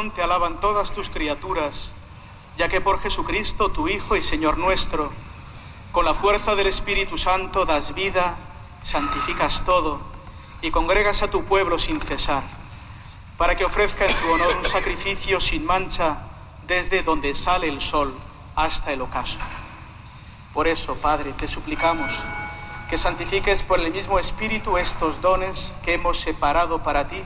Te alaban todas tus criaturas, ya que por Jesucristo, tu Hijo y Señor nuestro, con la fuerza del Espíritu Santo das vida, santificas todo y congregas a tu pueblo sin cesar, para que ofrezca en tu honor un sacrificio sin mancha desde donde sale el sol hasta el ocaso. Por eso, Padre, te suplicamos que santifiques por el mismo Espíritu estos dones que hemos separado para ti,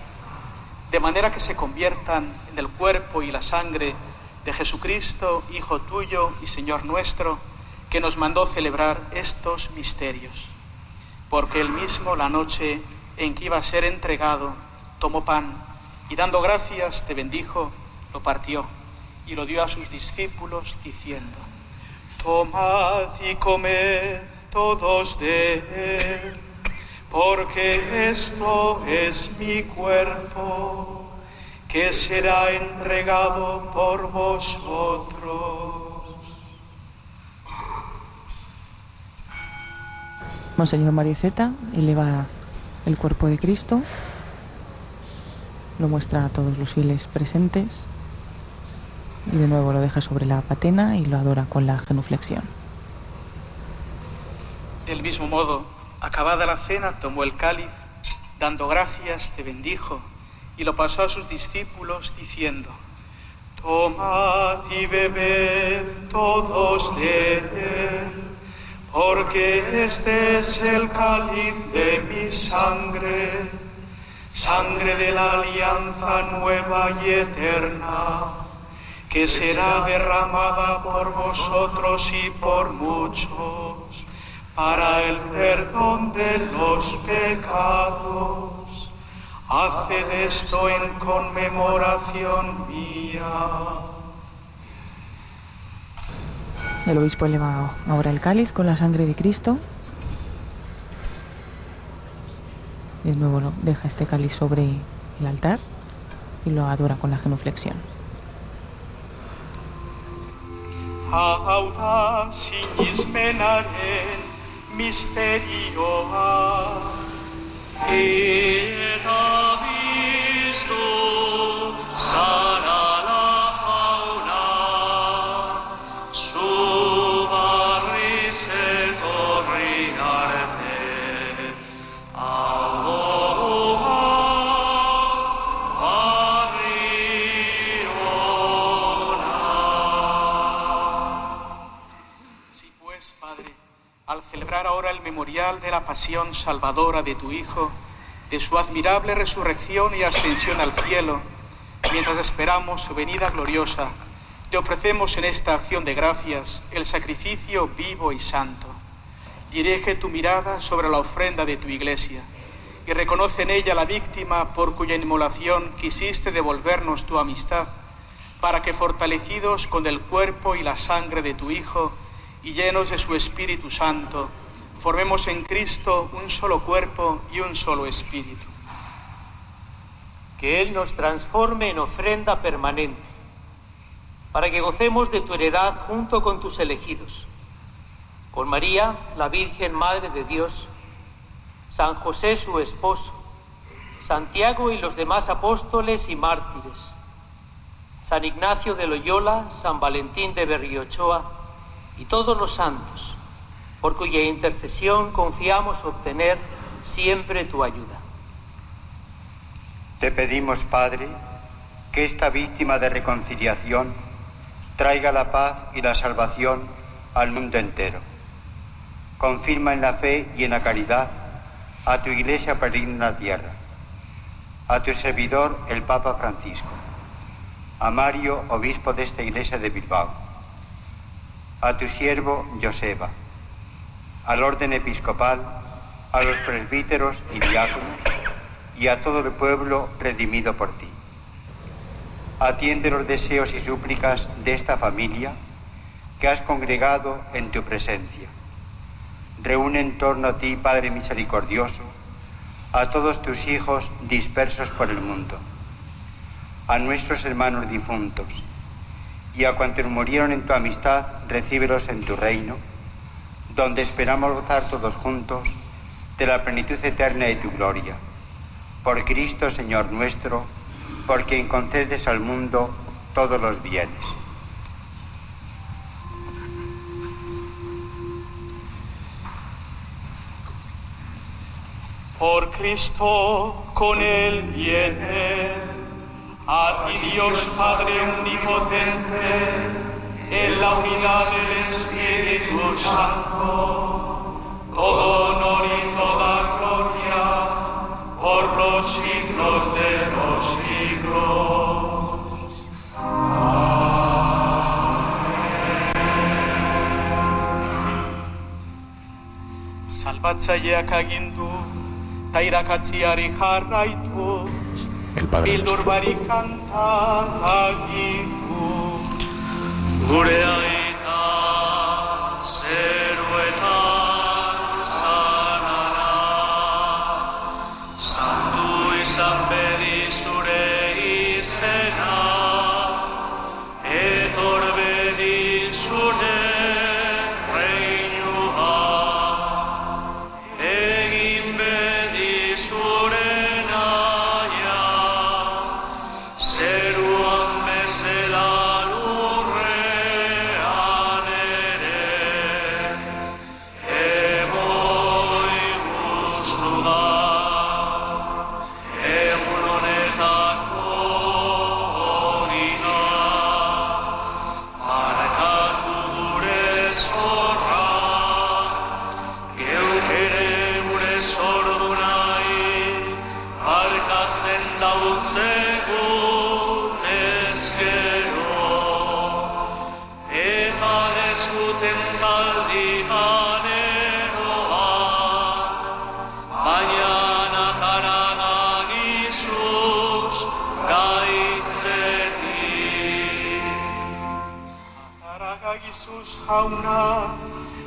de manera que se conviertan en el cuerpo y la sangre de Jesucristo, Hijo tuyo y Señor nuestro, que nos mandó celebrar estos misterios. Porque él mismo, la noche en que iba a ser entregado, tomó pan y dando gracias te bendijo, lo partió y lo dio a sus discípulos diciendo, Tomad y comed todos de él, porque esto es mi cuerpo que será entregado por vosotros. Monseñor Mariceta eleva el cuerpo de Cristo, lo muestra a todos los fieles presentes y de nuevo lo deja sobre la patena y lo adora con la genuflexión. Del mismo modo, acabada la cena, tomó el cáliz, dando gracias, te bendijo, y lo pasó a sus discípulos, diciendo, Tomad y bebed todos de él, porque este es el cáliz de mi sangre, sangre de la alianza nueva y eterna, que será derramada por vosotros y por muchos para el perdón de los pecados. Haced esto en conmemoración mía. El obispo eleva ahora el cáliz con la sangre de Cristo. De nuevo deja este cáliz sobre el altar y lo adora con la genuflexión. misterioa eta biztu zara. De la pasión salvadora de tu Hijo, de su admirable resurrección y ascensión al cielo, mientras esperamos su venida gloriosa, te ofrecemos en esta acción de gracias el sacrificio vivo y santo. Dirige tu mirada sobre la ofrenda de tu iglesia y reconoce en ella la víctima por cuya inmolación quisiste devolvernos tu amistad, para que fortalecidos con el cuerpo y la sangre de tu Hijo y llenos de su Espíritu Santo, formemos en Cristo un solo cuerpo y un solo espíritu. Que Él nos transforme en ofrenda permanente, para que gocemos de tu heredad junto con tus elegidos, con María, la Virgen Madre de Dios, San José su esposo, Santiago y los demás apóstoles y mártires, San Ignacio de Loyola, San Valentín de Berriochoa y todos los santos por cuya intercesión confiamos obtener siempre tu ayuda. Te pedimos, Padre, que esta víctima de reconciliación traiga la paz y la salvación al mundo entero. Confirma en la fe y en la caridad a tu iglesia peregrina en la tierra, a tu servidor el Papa Francisco, a Mario, obispo de esta iglesia de Bilbao, a tu siervo Joseba, al orden episcopal, a los presbíteros y diáconos y a todo el pueblo redimido por ti. Atiende los deseos y súplicas de esta familia que has congregado en tu presencia. Reúne en torno a ti, Padre misericordioso, a todos tus hijos dispersos por el mundo, a nuestros hermanos difuntos y a cuantos murieron en tu amistad, recíbelos en tu reino donde esperamos gozar todos juntos de la plenitud eterna de tu gloria. Por Cristo, Señor nuestro, por quien concedes al mundo todos los bienes. Por Cristo, con Él y en Él, a ti Dios Padre Omnipotente, en la unidad del Espíritu Santo, todo honor y toda gloria por los siglos de los siglos. Salvatzaileak agindu, ta irakatziari jarraituz, bildur barik kanta agindu. Gure aita zeruetan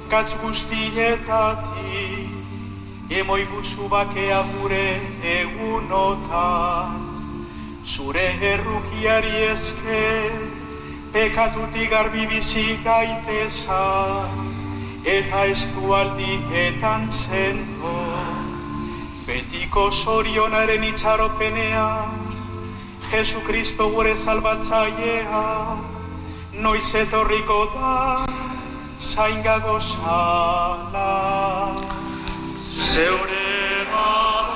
gatz guztietatik, emoi guzu bakea gure egunotan. Zure errukiari esker, pekatutik garbi bizi gaiteza, eta ez du aldietan zento. betiko sorionaren itxaropenea, Jesucristo gure salbatzailea, noiz etorriko da, zaingago zala. Zeure badozu,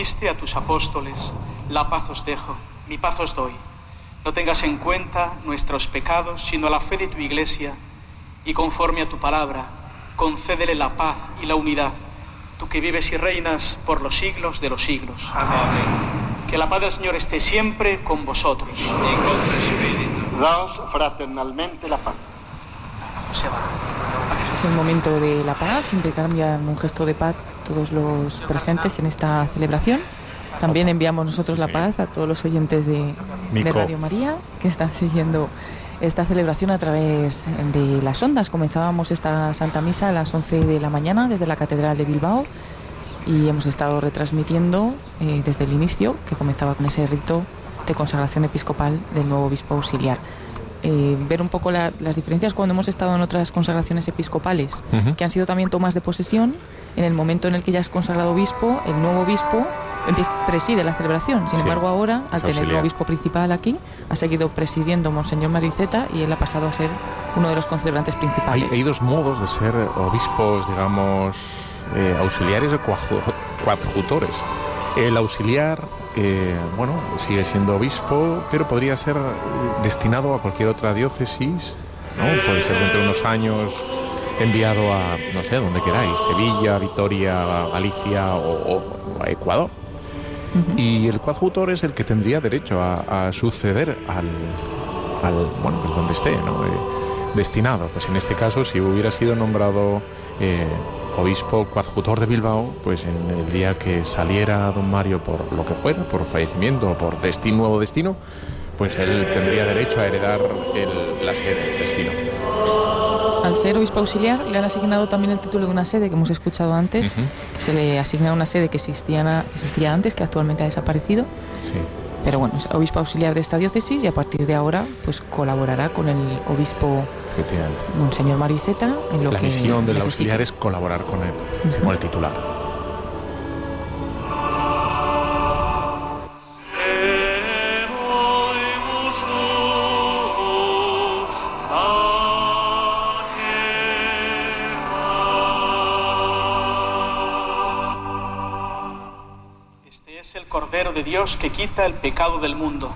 dijiste a tus apóstoles, la paz os dejo, mi paz os doy. No tengas en cuenta nuestros pecados, sino la fe de tu iglesia, y conforme a tu palabra, concédele la paz y la unidad, tú que vives y reinas por los siglos de los siglos. Amén. Que la paz del Señor esté siempre con vosotros. Y con tu espíritu. Daos fraternalmente la paz. Es el momento de la paz, se intercambian un gesto de paz todos los presentes en esta celebración. También enviamos nosotros la paz a todos los oyentes de, de. Radio María que están siguiendo esta celebración a través de las ondas. Comenzábamos esta Santa Misa a las 11 de la mañana desde la Catedral de Bilbao y hemos estado retransmitiendo eh, desde el inicio, que comenzaba con ese rito de consagración episcopal del nuevo obispo auxiliar. Eh, ver un poco la- las diferencias cuando hemos estado en otras consagraciones episcopales, Ujú. que han sido también tomas de posesión. En el momento en el que ya es consagrado obispo, el nuevo obispo preside la celebración. Sin Sí, embargo, ahora, al tener el obispo principal aquí, ha seguido presidiendo Monseñor Mariceta y él ha pasado a ser uno de los concelebrantes Hay, principales. hay dos modos de ser obispos, digamos, eh, auxiliares o coadju- coadjutores. El auxiliar, eh, bueno, sigue siendo obispo, pero podría ser destinado a cualquier otra diócesis, ¿no? Puede ser dentro de unos años enviado a, no sé, donde queráis, Sevilla, Vitoria, Galicia o, o a Ecuador. Y el coadjutor es el que tendría derecho a, a suceder al, al, bueno, pues donde esté, ¿no? Eh, destinado. Pues en este caso, si hubiera sido nombrado eh, obispo coadjutor de Bilbao, pues en el día que saliera don Mario por lo que fuera, por fallecimiento o por destino, nuevo destino, pues él tendría derecho a heredar el- la sede, el destino. Al ser obispo auxiliar, le han asignado también el título de una sede que hemos escuchado antes, que se le asigna una sede que existía, que existía antes, que actualmente ha desaparecido. Sí. Pero bueno, es obispo auxiliar de esta diócesis y a partir de ahora pues colaborará con el obispo. Monseñor Mariceta en lo La que misión del necesite. auxiliar es colaborar con él, Ujú. como el titular. Dios que quita el pecado del mundo.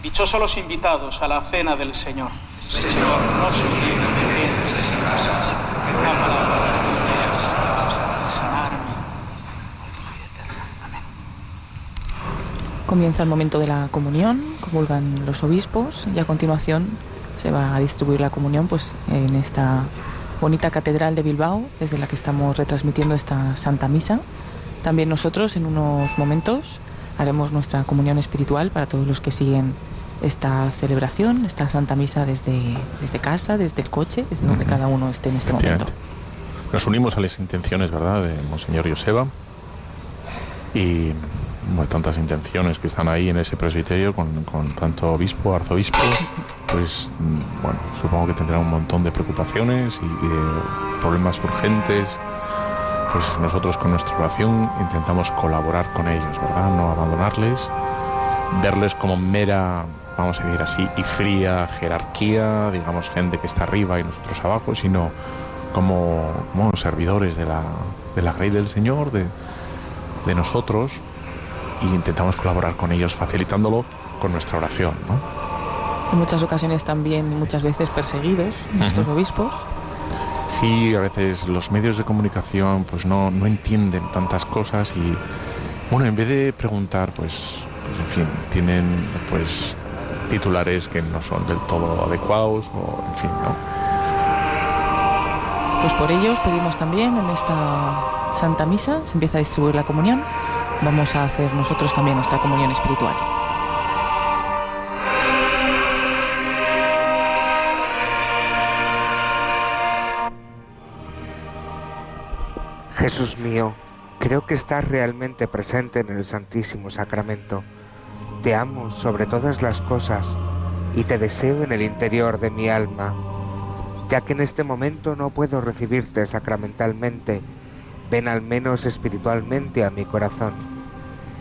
Dichosos los invitados a la cena del Señor. Señor, no soy digno de que entres en casa, pero una palabra tuya basta sanarme. Comienza el momento de la comunión, comulgan los obispos y a continuación se va a distribuir la comunión pues en esta bonita catedral de Bilbao desde la que estamos retransmitiendo esta Santa Misa. También nosotros en unos momentos haremos nuestra comunión espiritual para todos los que siguen esta celebración, esta Santa Misa desde, desde casa, desde el coche, desde donde cada uno esté en este momento. Nos unimos a las intenciones, ¿verdad?, de Monseñor Joseba y bueno, tantas intenciones que están ahí en ese presbiterio con, con tanto obispo, arzobispo, pues mm, bueno, supongo que tendrán un montón de preocupaciones y, y de problemas urgentes. Pues nosotros con nuestra oración intentamos colaborar con ellos, ¿verdad? No abandonarles, verles como mera, vamos a decir así, y fría jerarquía, digamos, gente que está arriba y nosotros abajo, sino como, como servidores de la, de la Grey del Señor, de, de nosotros, y intentamos colaborar con ellos facilitándolo con nuestra oración, ¿no? En muchas ocasiones también, muchas veces perseguidos, nuestros obispos. Sí, a veces los medios de comunicación pues no, no entienden tantas cosas y bueno, en vez de preguntar, pues, pues en fin, tienen pues titulares que no son del todo adecuados o en fin, ¿no? Pues por ellos pedimos también en esta Santa Misa, se empieza a distribuir la comunión, vamos a hacer nosotros también nuestra comunión espiritual. Jesús mío, creo que estás realmente presente en el Santísimo Sacramento. Te amo sobre todas las cosas y te deseo en el interior de mi alma. Ya que en este momento no puedo recibirte sacramentalmente, ven al menos espiritualmente a mi corazón.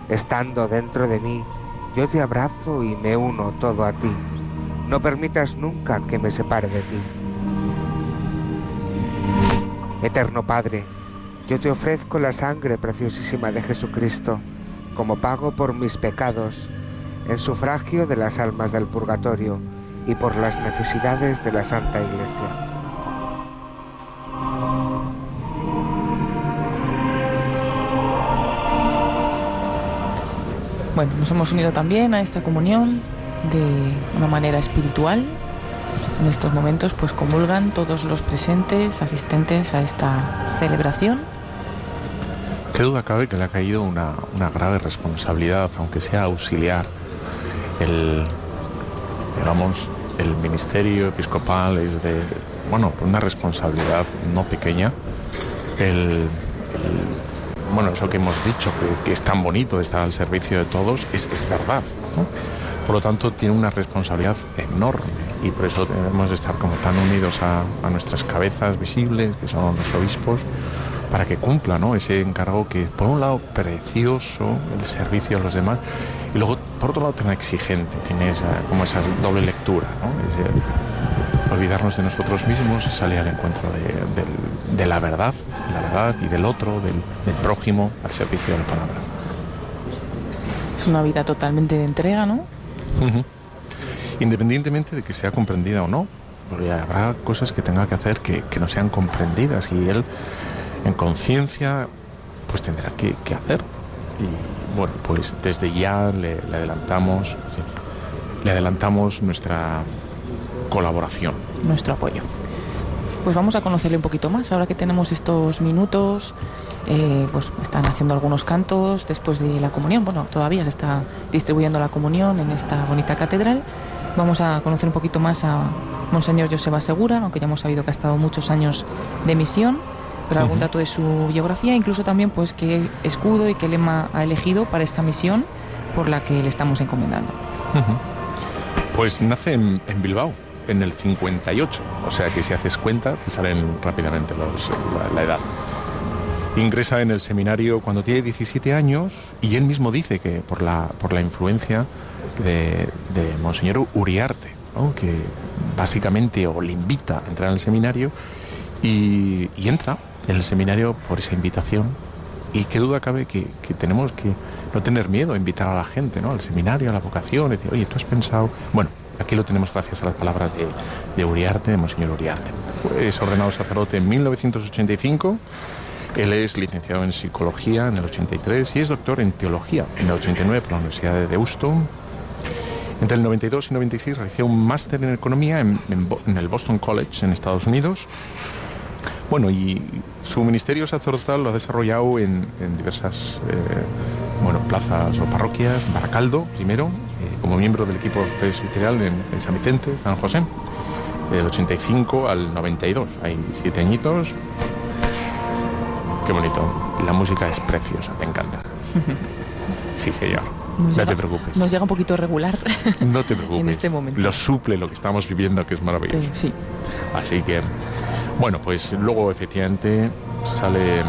Estando dentro de mí, yo te abrazo y me uno todo a ti. No permitas nunca que me separe de ti. Eterno Padre, yo te ofrezco la sangre preciosísima de Jesucristo como pago por mis pecados, en sufragio de las almas del purgatorio y por las necesidades de la Santa Iglesia. Bueno, nos hemos unido también a esta comunión de una manera espiritual. En estos momentos pues comulgan todos los presentes, asistentes a esta celebración qué duda cabe que le ha caído una, grave responsabilidad, aunque sea auxiliar, el, digamos, el ministerio episcopal es de, bueno, una responsabilidad no pequeña. El, bueno, eso que hemos dicho, que, es tan bonito de estar al servicio de todos, es, es verdad. Por lo tanto, tiene una responsabilidad enorme y por eso debemos estar como tan unidos a, a nuestras cabezas visibles, que son los obispos, para que cumpla ¿no? ese encargo que, por un lado, precioso, el servicio a los demás, y luego, por otro lado, tan exigente, tiene esa, como esa doble lectura, ¿no? olvidarnos de nosotros mismos salir al encuentro de, la verdad, la verdad y del otro, del, prójimo, al servicio de la palabra. Es una vida totalmente de entrega, ¿no? Independientemente de que sea comprendida o no, porque habrá cosas que tenga que hacer que, que no sean comprendidas y él en conciencia, pues tendrá que, hacer. Y bueno, pues desde ya le, adelantamos, le adelantamos nuestra colaboración. Nuestro apoyo. Pues vamos a conocerle un poquito más. Ahora que tenemos estos minutos, eh, pues están haciendo algunos cantos después de la comunión. Bueno, todavía se está distribuyendo la comunión en esta bonita catedral. Vamos a conocer un poquito más a Monseñor Joseba Segura, aunque ya hemos sabido que ha estado muchos años de misión pero algún dato de su biografía, incluso también pues qué escudo y qué lema ha elegido para esta misión por la que le estamos encomendando. Pues nace en, Bilbao, en el 58, o sea que si haces cuenta te salen rápidamente los, la, edad. Ingresa en el seminario cuando tiene 17 años y él mismo dice que por la, por la influencia de, Monseñor Uriarte, que básicamente o le invita a entrar al seminario y, y entra en el seminario por esa invitación. Y qué duda cabe que, tenemos que no tener miedo a invitar a la gente, ¿no? Al seminario, a la vocación, decir, oye, tú has pensado. Bueno, aquí lo tenemos gracias a las palabras de, de Uriarte, de Monseñor Uriarte. Es ordenado sacerdote en 1985. Él es licenciado en psicología en el 83 y es doctor en teología en el 89 por la Universidad de Deusto. Entre el 92 y 96 realizó un máster en economía en, en el Boston College en Estados Unidos bueno, y su ministerio sacerdotal lo ha desarrollado en, diversas eh, bueno, plazas o parroquias, Baracaldo primero, eh, como miembro del equipo presbiterial en, San Vicente, San José, del 85 al 92. Hay siete añitos. Qué bonito. La música es preciosa, me encanta. Sí, señor. no te preocupes. Nos llega un poquito regular. No te preocupes. en este momento. Lo suple lo que estamos viviendo, que es maravilloso. sí. Así que bueno, pues luego efectivamente sale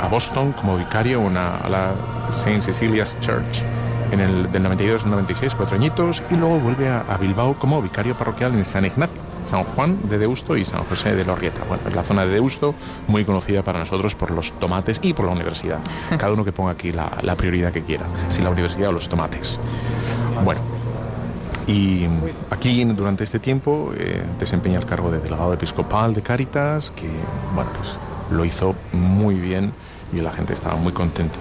a Boston como vicario una, a la St. Cecilia's Church en el del 92 al 96, cuatro añitos, y luego vuelve a, Bilbao como vicario parroquial en San Ignacio, San Juan de Deusto y San José de Lorrieta. Bueno, es la zona de Deusto muy conocida para nosotros por los tomates y por la universidad. Cada uno que ponga aquí la, la prioridad que quiera, si la universidad o los tomates. Bueno, y aquí durante este tiempo eh, desempeña el cargo de delegado episcopal de Cáritas, que bueno, pues lo hizo muy bien y la gente estaba muy contenta.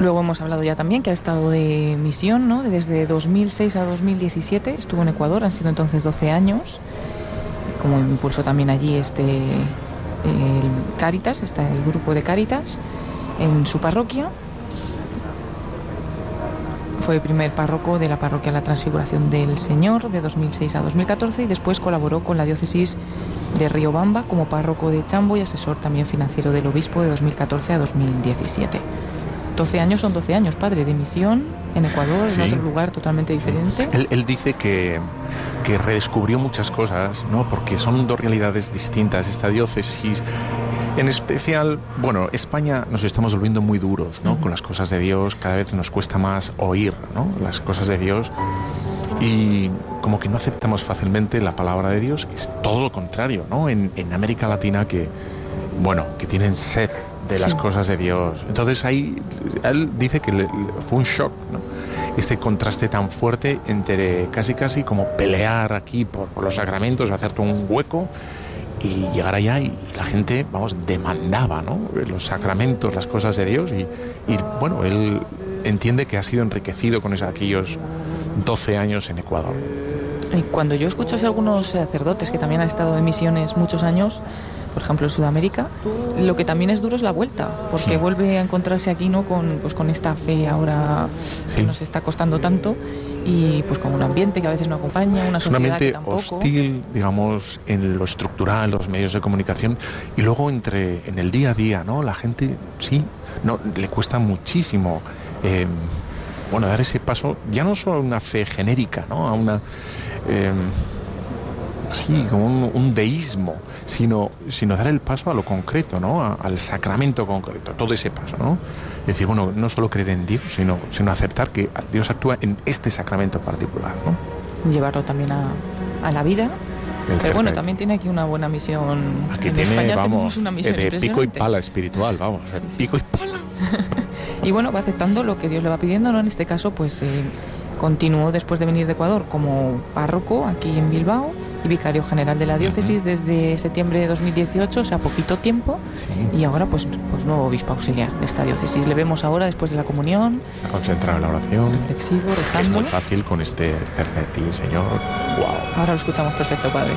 Luego hemos hablado ya también que ha estado de misión, ¿no? Desde 2006 a 2017 estuvo en Ecuador, han sido entonces 12 años. Como impulsó también allí este el Cáritas, está el grupo de Cáritas en su parroquia Fue primer párroco de la parroquia La Transfiguración del Señor de 2006 a 2014 y después colaboró con la diócesis de Riobamba como párroco de Chambo y asesor también financiero del obispo de 2014 a 2017. 12 años son 12 años, padre, de misión en Ecuador, en otro lugar totalmente diferente. Él, dice que, que, redescubrió muchas cosas, ¿no? Porque son dos realidades distintas. Esta diócesis, en especial, bueno, España nos estamos volviendo muy duros, ¿no? Con las cosas de Dios, cada vez nos cuesta más oír, ¿no? Las cosas de Dios. Y como que no aceptamos fácilmente la palabra de Dios, es todo lo contrario, ¿no? En, en América Latina que, bueno, que tienen sed de las cosas de Dios. Entonces ahí él dice que fue un shock, ¿no? este contraste tan fuerte entre casi casi como pelear aquí por, los sacramentos, hacerte un hueco y llegar allá y, la gente, vamos, demandaba ¿no? los sacramentos, las cosas de Dios y, y bueno, él entiende que ha sido enriquecido con esos, aquellos 12 años en Ecuador. Y cuando yo escucho a algunos sacerdotes que también han estado en misiones muchos años, por ejemplo en Sudamérica, lo que también es duro es la vuelta, porque vuelve a encontrarse aquí no con, pues, con esta fe ahora que nos está costando tanto y pues con un ambiente que a veces no acompaña, una sociedad que tampoco. hostil, digamos, en lo estructural, los medios de comunicación y luego entre en el día a día, ¿no? La gente sí, no le cuesta muchísimo. Eh, bueno, dar ese paso, ya no solo a una fe genérica, ¿no? A una eh, sí, como un, deísmo, sino, sino dar el paso a lo concreto, ¿no? al sacramento concreto, todo ese paso, ¿no? Es decir, bueno, no solo creer en Dios, sino, sino aceptar que Dios actúa en este sacramento particular, ¿no? Llevarlo también a, a la vida pero bueno, también tiene aquí una buena misión. Aquí tiene, vamos, una misión de pico y pala espiritual, vamos, pico y pala. y bueno, va aceptando lo que Dios le va pidiendo, ¿no? En este caso, pues eh, continuó después de venir de Ecuador como párroco aquí en Bilbao y vicario general de la diócesis desde septiembre de 2018, o sea, poquito tiempo, y ahora pues, pues nuevo obispo auxiliar de esta diócesis. Le vemos ahora después de la comunión. Está concentrado en la oración. Reflexivo, rezando. es muy fácil con este ti, Señor. Wow. Ahora lo escuchamos perfecto, Padre.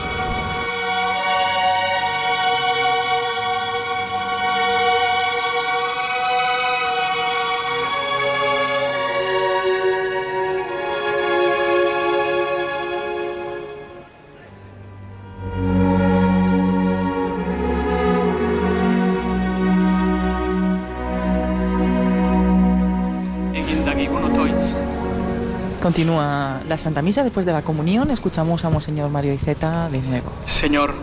Continúa la Santa Misa después de la comunión. Escuchamos a Monseñor Mario Iceta de nuevo. Señor,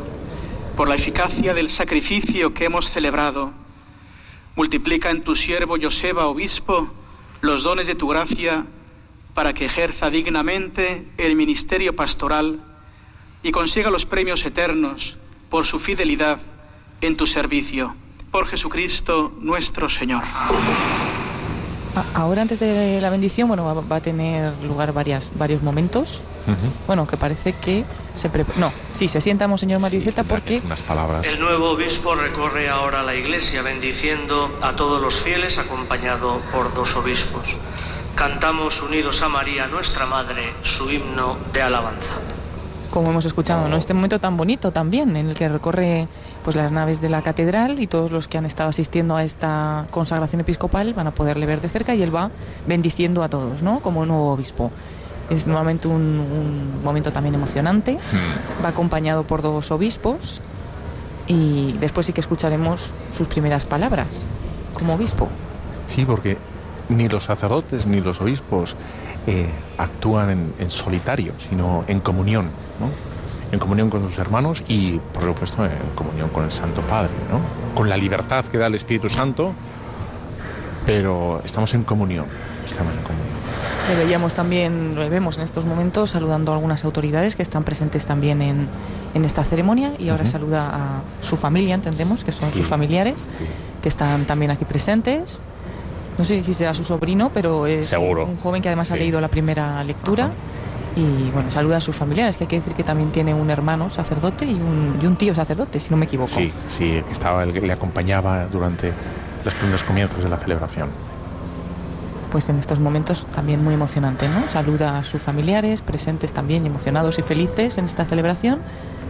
por la eficacia del sacrificio que hemos celebrado, multiplica en tu siervo Joseba, obispo, los dones de tu gracia para que ejerza dignamente el ministerio pastoral y consiga los premios eternos por su fidelidad en tu servicio. Por Jesucristo nuestro Señor. Ahora, antes de la bendición, bueno, va, a tener lugar varias, varios momentos. Bueno, que parece que se No, sí, se sienta Monseñor Mariceta porque... Unas palabras. El nuevo obispo recorre ahora la iglesia bendiciendo a todos los fieles acompañado por dos obispos. Cantamos unidos a María, nuestra Madre, su himno de alabanza como hemos escuchado, ¿no? Este momento tan bonito también, en el que recorre pues las naves de la catedral y todos los que han estado asistiendo a esta consagración episcopal van a poderle ver de cerca y él va bendiciendo a todos, ¿no? Como nuevo obispo. Es nuevamente un, momento también emocionante. Hmm. Va acompañado por dos obispos y después sí que escucharemos sus primeras palabras como obispo. Sí, porque ni los sacerdotes ni los obispos eh, actúan en solitario, sino en comunión en comunión con sus hermanos y, por supuesto, en comunión con el Santo Padre, ¿no? con la libertad que da el Espíritu Santo, pero estamos en comunión, estamos en comunión. Le veíamos también, lo vemos en estos momentos saludando a algunas autoridades que están presentes también en, en esta ceremonia y ahora saluda a su familia, entendemos que son sus familiares, que están también aquí presentes. No sé si será su sobrino, pero es un joven que además ha leído la primera lectura y bueno, saluda a sus familiares, que hay que decir que también tiene un hermano sacerdote y un, y un tío sacerdote, si no me equivoco. Sí, sí, que estaba, el que le acompañaba durante los primeros comienzos de la celebración. Pues en estos momentos también muy emocionante, ¿no? Saluda a sus familiares, presentes también, emocionados y felices en esta celebración.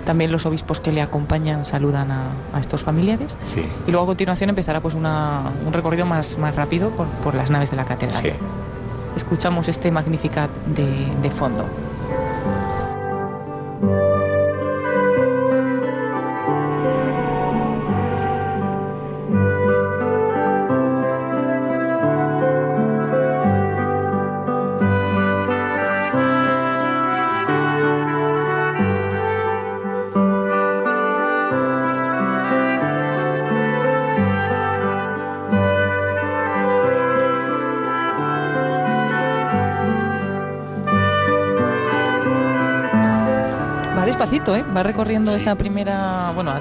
También los obispos que le acompañan saludan a, a estos familiares. Sí. Y luego a continuación empezará pues una, un recorrido más, más rápido por, por las naves de la catedral. Sí escuchamos este Magnificat de, de fondo. ¿Eh? Va recorriendo esa primera, bueno,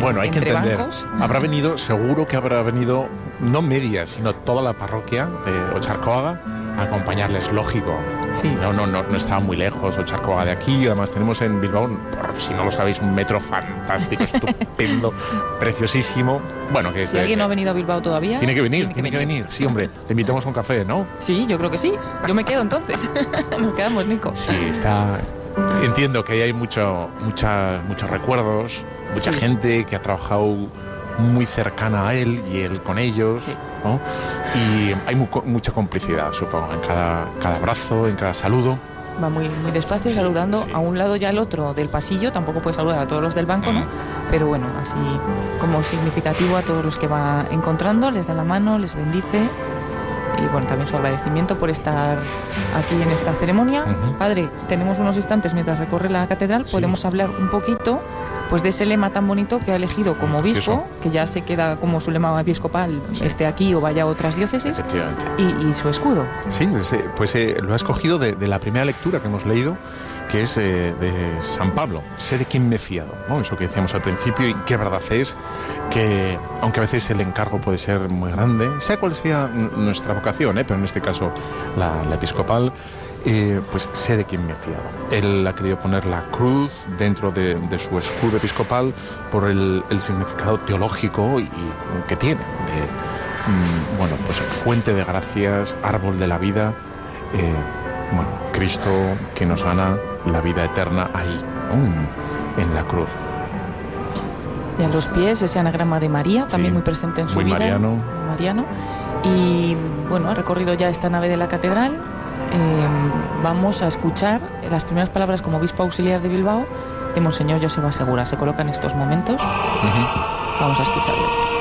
bueno hay que entender. Habrá venido, seguro que habrá venido no media, sino toda la parroquia de Ocharcoaga a acompañarles, lógico. Sí. No, no, no, no estaba muy lejos Ocharcoaga de aquí. Además tenemos en Bilbao, por si no lo sabéis, un metro fantástico, estupendo, preciosísimo. Bueno, que si alguien no ha venido a Bilbao todavía, tiene que venir, tiene, que, venir. Sí, hombre, te invitamos a un café, ¿no? Sí, yo creo que sí. Yo me quedo entonces. Nos quedamos, Nico. Sí, está Entiendo que ahí hay mucho, mucha, muchos recuerdos, mucha gente que ha trabajado muy cercana a él y él con ellos, ¿no? Y hay mucha complicidad, supongo, en cada, cada abrazo, en cada saludo. Va muy, muy despacio saludando a un lado y al otro del pasillo, tampoco puede saludar a todos los del banco, ¿no? Pero bueno, así como significativo a todos los que va encontrando, les da la mano, les bendice y bueno, también su agradecimiento por estar aquí en esta ceremonia. Padre, tenemos unos instantes mientras recorre la catedral, podemos hablar un poquito pues de ese lema tan bonito que ha elegido como obispo, que ya se queda como su lema episcopal, esté aquí o vaya a otras diócesis, y, su escudo. Sí, pues, eh, pues eh, lo ha escogido de, de, la primera lectura que hemos leído, que es de, San Pablo, sé de quién me he fiado, ¿no? eso que decíamos al principio y qué verdad es que aunque a veces el encargo puede ser muy grande, sea cual sea nuestra vocación, ¿eh? pero en este caso la, episcopal, eh, pues sé de quién me fiado. Él ha querido poner la cruz dentro de, su escudo episcopal por el, significado teológico y, que tiene, de, mm, bueno, pues fuente de gracias, árbol de la vida, eh, bueno, Cristo que nos gana la vida eterna ahí, en la cruz. Y a los pies ese anagrama de María, también muy presente en su vida. Mariano. Mariano. Y bueno, ha recorrido ya esta nave de la catedral. Eh, vamos a escuchar las primeras palabras como obispo auxiliar de Bilbao de Monseñor Joseba Segura. Se coloca en estos momentos. Vamos a escucharlo.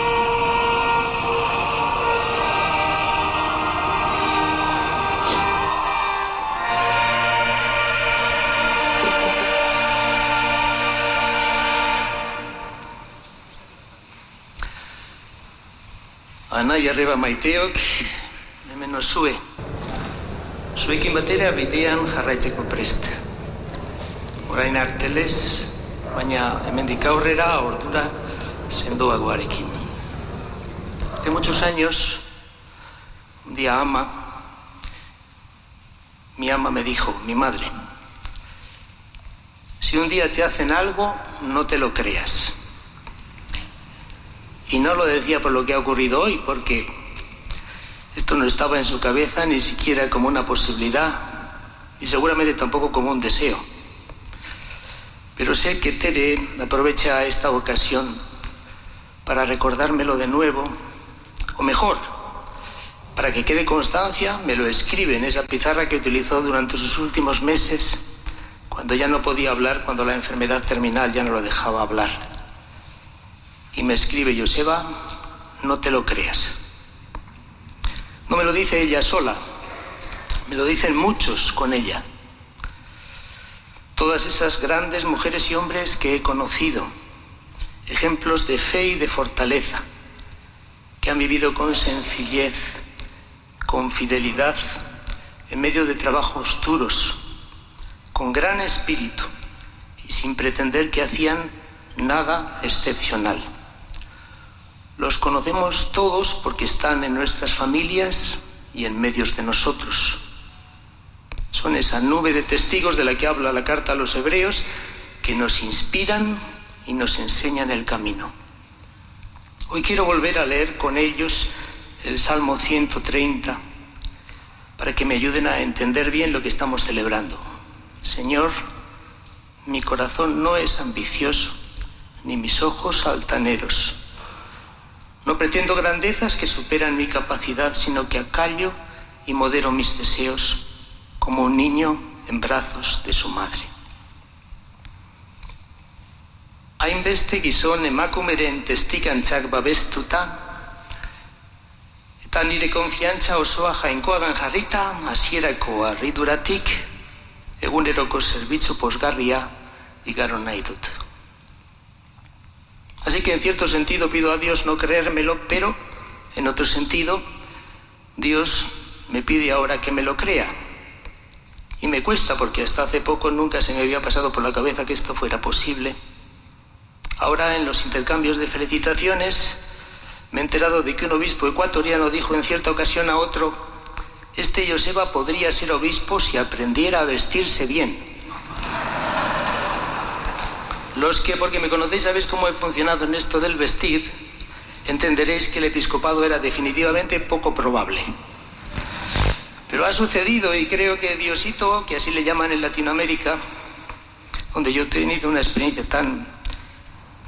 Anaia arreba maiteok, hemen zue. Zuekin batera bidean jarraitzeko prest. Orain artelez, baina hemendik aurrera ordura sendoagoarekin. Hace muchos años, un día ama, mi ama me dijo, mi madre, si un día te hacen algo, no te lo creas. Y no lo decía por lo que ha ocurrido hoy, porque esto no estaba en su cabeza ni siquiera como una posibilidad, y seguramente tampoco como un deseo. Pero sé que Tere aprovecha esta ocasión para recordármelo de nuevo, o mejor, para que quede constancia, me lo escribe en esa pizarra que utilizó durante sus últimos meses, cuando ya no podía hablar, cuando la enfermedad terminal ya no lo dejaba hablar. Y me escribe Joseba, no te lo creas. No me lo dice ella sola, me lo dicen muchos con ella. Todas esas grandes mujeres y hombres que he conocido, ejemplos de fe y de fortaleza, que han vivido con sencillez, con fidelidad, en medio de trabajos duros, con gran espíritu y sin pretender que hacían nada excepcional. Los conocemos todos porque están en nuestras familias y en medios de nosotros. Son esa nube de testigos de la que habla la carta a los hebreos que nos inspiran y nos enseñan el camino. Hoy quiero volver a leer con ellos el Salmo 130 para que me ayuden a entender bien lo que estamos celebrando. Señor, mi corazón no es ambicioso, ni mis ojos altaneros. No pretendo grandezas que superan mi capacidad, sino que acallo y modero mis deseos como un niño en brazos de su madre. Hainbeste gizon emakumeren testikantzak babestuta, eta nire konfiantza osoa jainkoagan jarrita, hasierako harriduratik, eguneroko zerbitzu posgarria igaro nahi dut. Así que en cierto sentido pido a Dios no creérmelo, pero en otro sentido Dios me pide ahora que me lo crea. Y me cuesta porque hasta hace poco nunca se me había pasado por la cabeza que esto fuera posible. Ahora en los intercambios de felicitaciones me he enterado de que un obispo ecuatoriano dijo en cierta ocasión a otro, este Joseba podría ser obispo si aprendiera a vestirse bien. Los que, porque me conocéis, sabéis cómo he funcionado en esto del vestir, entenderéis que el episcopado era definitivamente poco probable. Pero ha sucedido y creo que Diosito, que así le llaman en Latinoamérica, donde yo he tenido una experiencia tan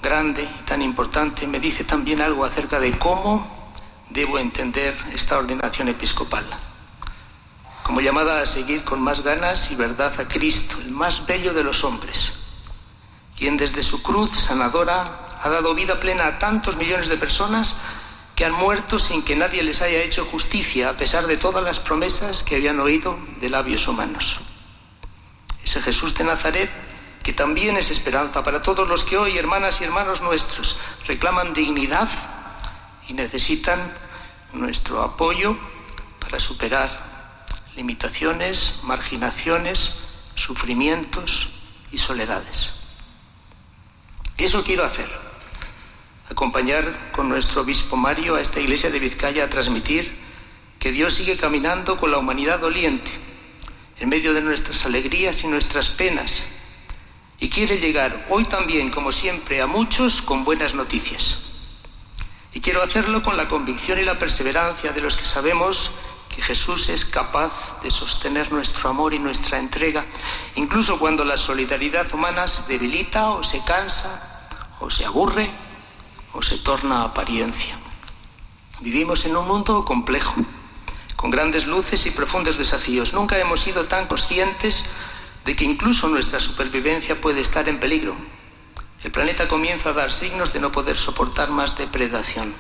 grande y tan importante, me dice también algo acerca de cómo debo entender esta ordenación episcopal. Como llamada a seguir con más ganas y verdad a Cristo, el más bello de los hombres quien desde su cruz sanadora ha dado vida plena a tantos millones de personas que han muerto sin que nadie les haya hecho justicia, a pesar de todas las promesas que habían oído de labios humanos. Ese Jesús de Nazaret, que también es esperanza para todos los que hoy, hermanas y hermanos nuestros, reclaman dignidad y necesitan nuestro apoyo para superar limitaciones, marginaciones, sufrimientos y soledades. Eso quiero hacer. Acompañar con nuestro obispo Mario a esta iglesia de Vizcaya a transmitir que Dios sigue caminando con la humanidad doliente, en medio de nuestras alegrías y nuestras penas, y quiere llegar hoy también, como siempre, a muchos con buenas noticias. Y quiero hacerlo con la convicción y la perseverancia de los que sabemos que Jesús es capaz de sostener nuestro amor y nuestra entrega, incluso cuando la solidaridad humana se debilita o se cansa o se aburre o se torna apariencia. Vivimos en un mundo complejo, con grandes luces y profundos desafíos. Nunca hemos sido tan conscientes de que incluso nuestra supervivencia puede estar en peligro. El planeta comienza a dar signos de no poder soportar más depredación.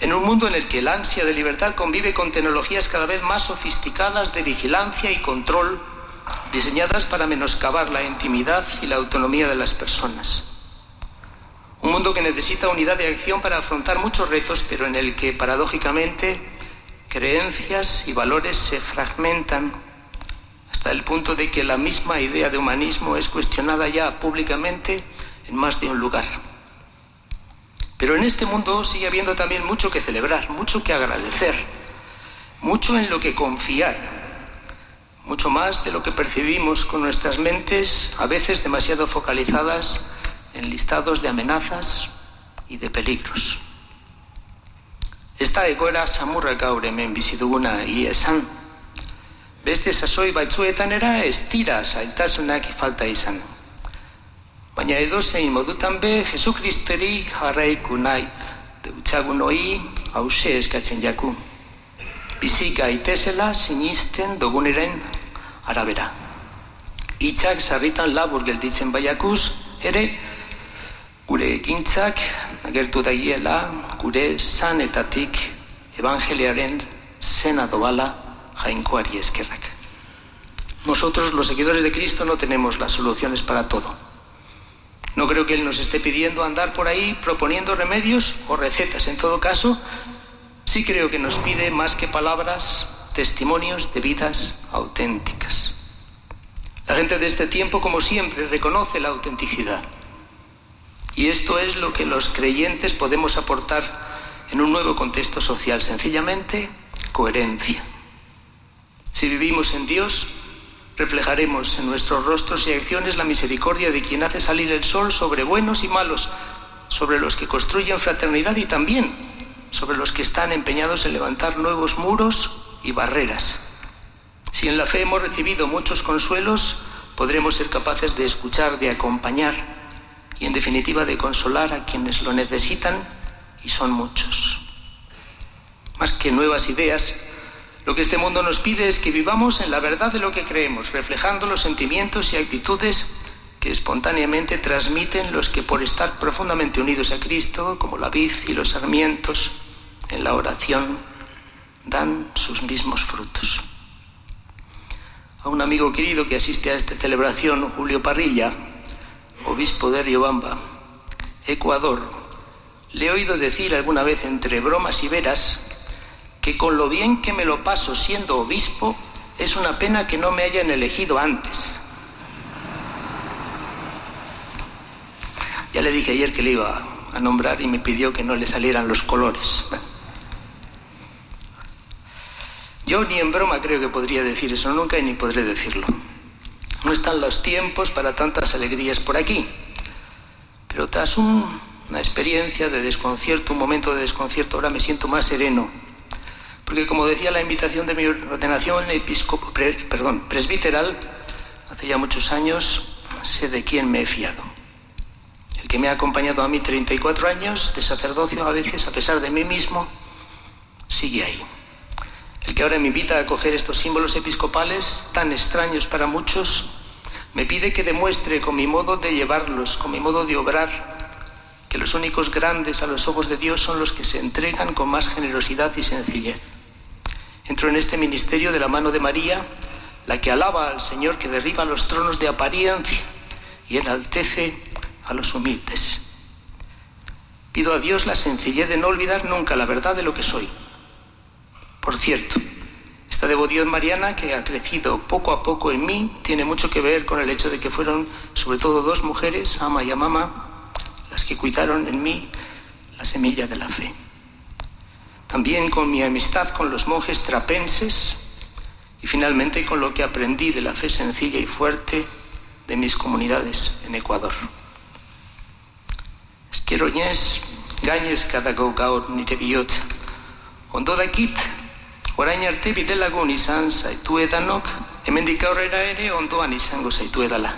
En un mundo en el que el ansia de libertad convive con tecnologías cada vez más sofisticadas de vigilancia y control, diseñadas para menoscabar la intimidad y la autonomía de las personas. Un mundo que necesita unidad de acción para afrontar muchos retos, pero en el que, paradójicamente, creencias y valores se fragmentan hasta el punto de que la misma idea de humanismo es cuestionada ya públicamente en más de un lugar. Pero en este mundo sigue habiendo también mucho que celebrar, mucho que agradecer, mucho en lo que confiar, mucho más de lo que percibimos con nuestras mentes a veces demasiado focalizadas en listados de amenazas y de peligros. Esta egoera samurra gaur hemen bizi duguna ia esan. Beste sasoi baitzuetan era estira zailtasunak falta izan. Baina edo zein modutan be, Jesu Kristeri jarraiku nahi, deutxagun hoi hause eskatzen jaku. Bizi gaitezela sinisten duguneren arabera. Itzak sarritan labur gelditzen baiakuz, ere gure ekintzak agertu daiela gure sanetatik evangeliaren zena doala jainkoari eskerrak. Nosotros, los seguidores de Cristo, no tenemos las soluciones para todo. No creo que Él nos esté pidiendo andar por ahí proponiendo remedios o recetas. En todo caso, sí creo que nos pide más que palabras, testimonios de vidas auténticas. La gente de este tiempo, como siempre, reconoce la autenticidad. Y esto es lo que los creyentes podemos aportar en un nuevo contexto social, sencillamente coherencia. Si vivimos en Dios, reflejaremos en nuestros rostros y acciones la misericordia de quien hace salir el sol sobre buenos y malos, sobre los que construyen fraternidad y también sobre los que están empeñados en levantar nuevos muros y barreras. Si en la fe hemos recibido muchos consuelos, podremos ser capaces de escuchar, de acompañar y en definitiva de consolar a quienes lo necesitan y son muchos. Más que nuevas ideas, Lo que este mundo nos pide es que vivamos en la verdad de lo que creemos, reflejando los sentimientos y actitudes que espontáneamente transmiten los que por estar profundamente unidos a Cristo, como la vid y los sarmientos, en la oración, dan sus mismos frutos. A un amigo querido que asiste a esta celebración, Julio Parrilla, obispo de Riobamba, Ecuador, le he oído decir alguna vez entre bromas y veras que con lo bien que me lo paso siendo obispo, es una pena que no me hayan elegido antes. Ya le dije ayer que le iba a nombrar y me pidió que no le salieran los colores. Yo ni en broma creo que podría decir eso nunca y ni podré decirlo. No están los tiempos para tantas alegrías por aquí. Pero tras una experiencia de desconcierto, un momento de desconcierto, ahora me siento más sereno. Porque como decía la invitación de mi ordenación episcopo, perdón, presbiteral, hace ya muchos años, sé de quién me he fiado. El que me ha acompañado a mí 34 años de sacerdocio, a veces a pesar de mí mismo, sigue ahí el que ahora me invita a coger estos símbolos episcopales tan extraños para muchos, me pide que demuestre con mi modo de llevarlos, con mi modo de obrar, que los únicos grandes a los ojos de Dios son los que se entregan con más generosidad y sencillez. Entro en este ministerio de la mano de María, la que alaba al Señor que derriba los tronos de apariencia y enaltece a los humildes. Pido a Dios la sencillez de no olvidar nunca la verdad de lo que soy por cierto, esta devoción mariana que ha crecido poco a poco en mí tiene mucho que ver con el hecho de que fueron sobre todo dos mujeres, ama y amama, las que cuidaron en mí la semilla de la fe. También con mi amistad con los monjes trapenses y finalmente con lo que aprendí de la fe sencilla y fuerte de mis comunidades en Ecuador. Esqueroñez, gañez cada gaur nire bihotz. Ondo dakit Orain arte bidelagun izan zaitu edanok, hemendik aurrera ere ondoan izango zaitu edala.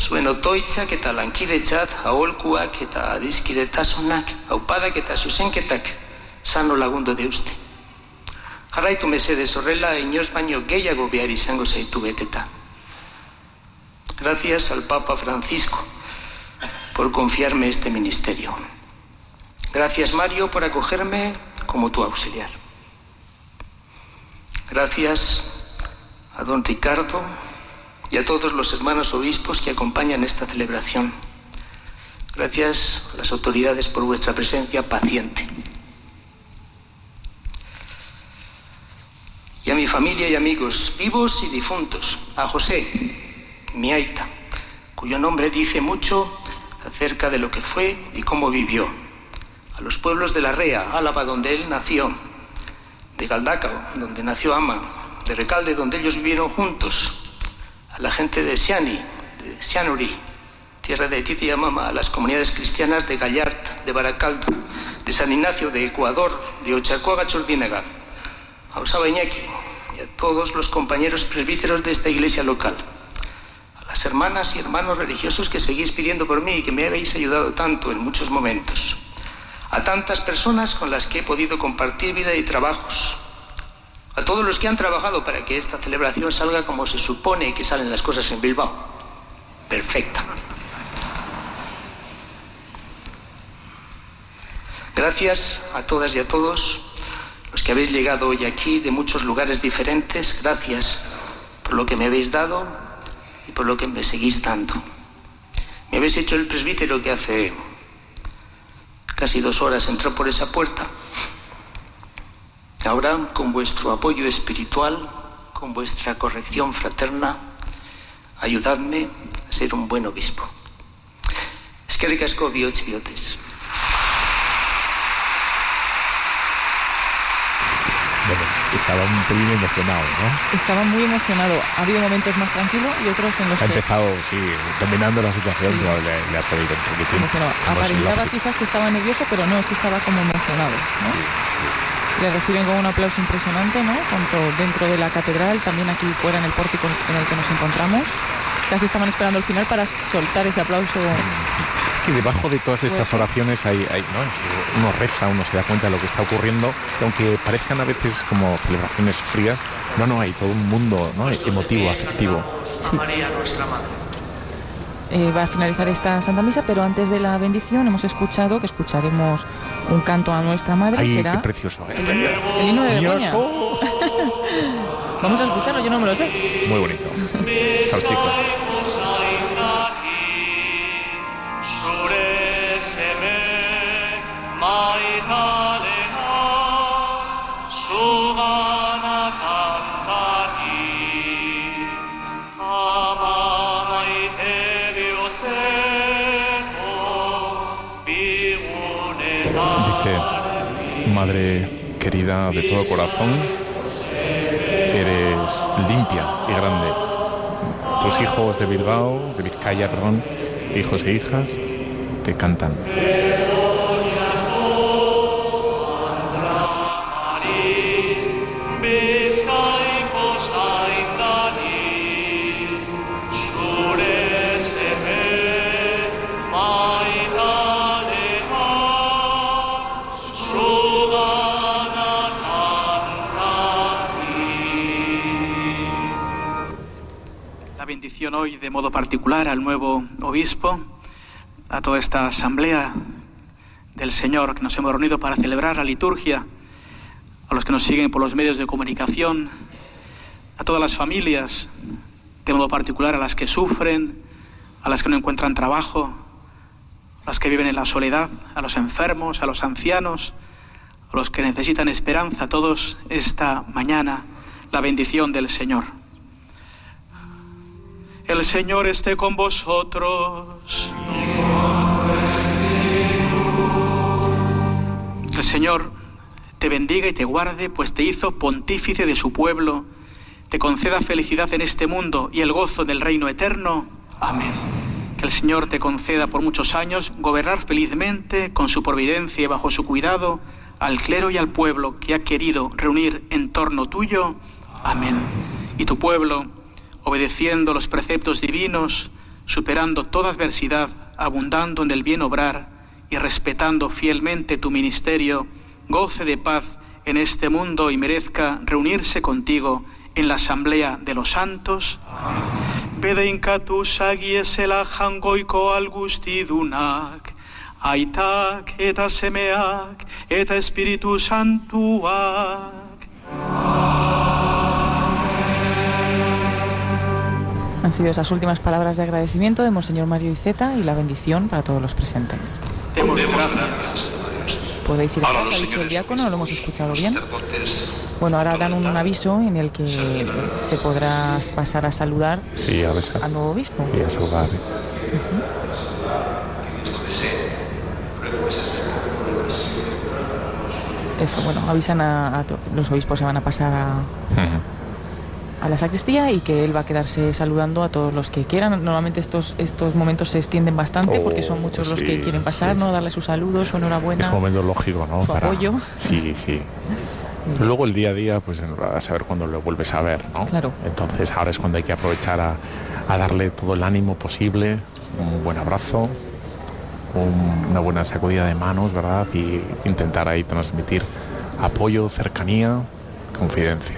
Zuen otoitzak eta lankidetzat, aholkuak eta adizkidetasunak, haupadak eta zuzenketak, sano lagundo deuste. Jarraitu mesedez horrela, inoz baino gehiago behar izango zaitu beteta. Gracias al Papa Francisco por confiarme este ministerio. Gracias Mario por acogerme como tu auxiliar. Gracias a don Ricardo y a todos los hermanos obispos que acompañan esta celebración. Gracias a las autoridades por vuestra presencia paciente. Y a mi familia y amigos, vivos y difuntos, a José, mi aita, cuyo nombre dice mucho acerca de lo que fue y cómo vivió. A los pueblos de la Rea, Álava, donde él nació, de Galdacao, donde nació Ama, de Recalde, donde ellos vivieron juntos, a la gente de Siani, de Sianuri, tierra de Titi y a las comunidades cristianas de Gallart, de Baracaldo, de San Ignacio, de Ecuador, de Ochacuaga, Chordínaga, a Osaba Iñaki y a todos los compañeros presbíteros de esta iglesia local, a las hermanas y hermanos religiosos que seguís pidiendo por mí y que me habéis ayudado tanto en muchos momentos a tantas personas con las que he podido compartir vida y trabajos, a todos los que han trabajado para que esta celebración salga como se supone que salen las cosas en Bilbao. Perfecta. Gracias a todas y a todos los que habéis llegado hoy aquí de muchos lugares diferentes. Gracias por lo que me habéis dado y por lo que me seguís dando. Me habéis hecho el presbítero que hace casi dos horas entró por esa puerta. Ahora, con vuestro apoyo espiritual, con vuestra corrección fraterna, ayudadme a ser un buen obispo. Es que ricasco biotes estaba un pelín emocionado, ¿no? Estaba muy emocionado. Ha habido momentos más tranquilos y otros en los ha que... Ha empezado, sí, dominando la situación, sí. le, le, ha podido. Aparentaba quizás que estaba nervioso, pero no, es que estaba como emocionado, ¿no? Sí, sí. Le reciben con un aplauso impresionante, ¿no? Tanto dentro de la catedral, también aquí fuera en el pórtico en el que nos encontramos. Casi estaban esperando el final para soltar ese aplauso que debajo de todas estas oraciones hay, hay ¿no? uno reza, uno se da cuenta de lo que está ocurriendo, y aunque parezcan a veces como celebraciones frías, no, no, hay todo un mundo ¿no? emotivo, afectivo. María nuestra Madre. Eh, va a finalizar esta Santa Misa, pero antes de la bendición hemos escuchado que escucharemos un canto a nuestra Madre. Ay, será qué precioso. ¿eh? el, el himno de Begoña. Vamos a escucharlo, yo no me lo sé. Muy bonito. Salchico. Dice, Madre querida de todo corazón, eres limpia y grande. Tus hijos de Bilbao, de Vizcaya, perdón, hijos e hijas, te cantan. Hoy de modo particular al nuevo obispo, a toda esta asamblea del Señor que nos hemos reunido para celebrar la liturgia, a los que nos siguen por los medios de comunicación, a todas las familias, de modo particular a las que sufren, a las que no encuentran trabajo, a las que viven en la soledad, a los enfermos, a los ancianos, a los que necesitan esperanza, todos esta mañana, la bendición del Señor. El Señor esté con vosotros. El Señor te bendiga y te guarde, pues te hizo pontífice de su pueblo, te conceda felicidad en este mundo y el gozo del reino eterno. Amén. Que el Señor te conceda por muchos años gobernar felizmente con su providencia y bajo su cuidado al clero y al pueblo que ha querido reunir en torno tuyo. Amén. Y tu pueblo, obedeciendo los preceptos divinos, superando toda adversidad, abundando en el bien obrar y respetando fielmente tu ministerio, goce de paz en este mundo y merezca reunirse contigo en la asamblea de los santos. Agiesela jangoiko aitak eta semeak eta. Han sido esas últimas palabras de agradecimiento de Monseñor Mario Iceta y la bendición para todos los presentes. Demos gracias. Podéis ir a casa, ha dicho el diácono, lo hemos escuchado bien. Bueno, ahora dan un aviso en el que se podrá pasar a saludar Sí, a besar. al nuevo obispo. Y a saludar. Eso, bueno, avisan a, a los obispos se van a pasar a, a la sacristía y que él va a quedarse saludando a todos los que quieran. Normalmente estos estos momentos se extienden bastante Oh, porque son muchos los que quieren pasar, ¿no? Darle sus saludos, su enhorabuena. Es un momento lógico, ¿no? Su apoyo. Sí, sí. Luego el día a día, pues a saber cuándo lo vuelves a ver, ¿no? Claro. Entonces ahora es cuando hay que aprovechar a, a darle todo el ánimo posible, un buen abrazo, un- una buena sacudida de manos, ¿verdad? Y intentar ahí transmitir apoyo, cercanía, confidencia.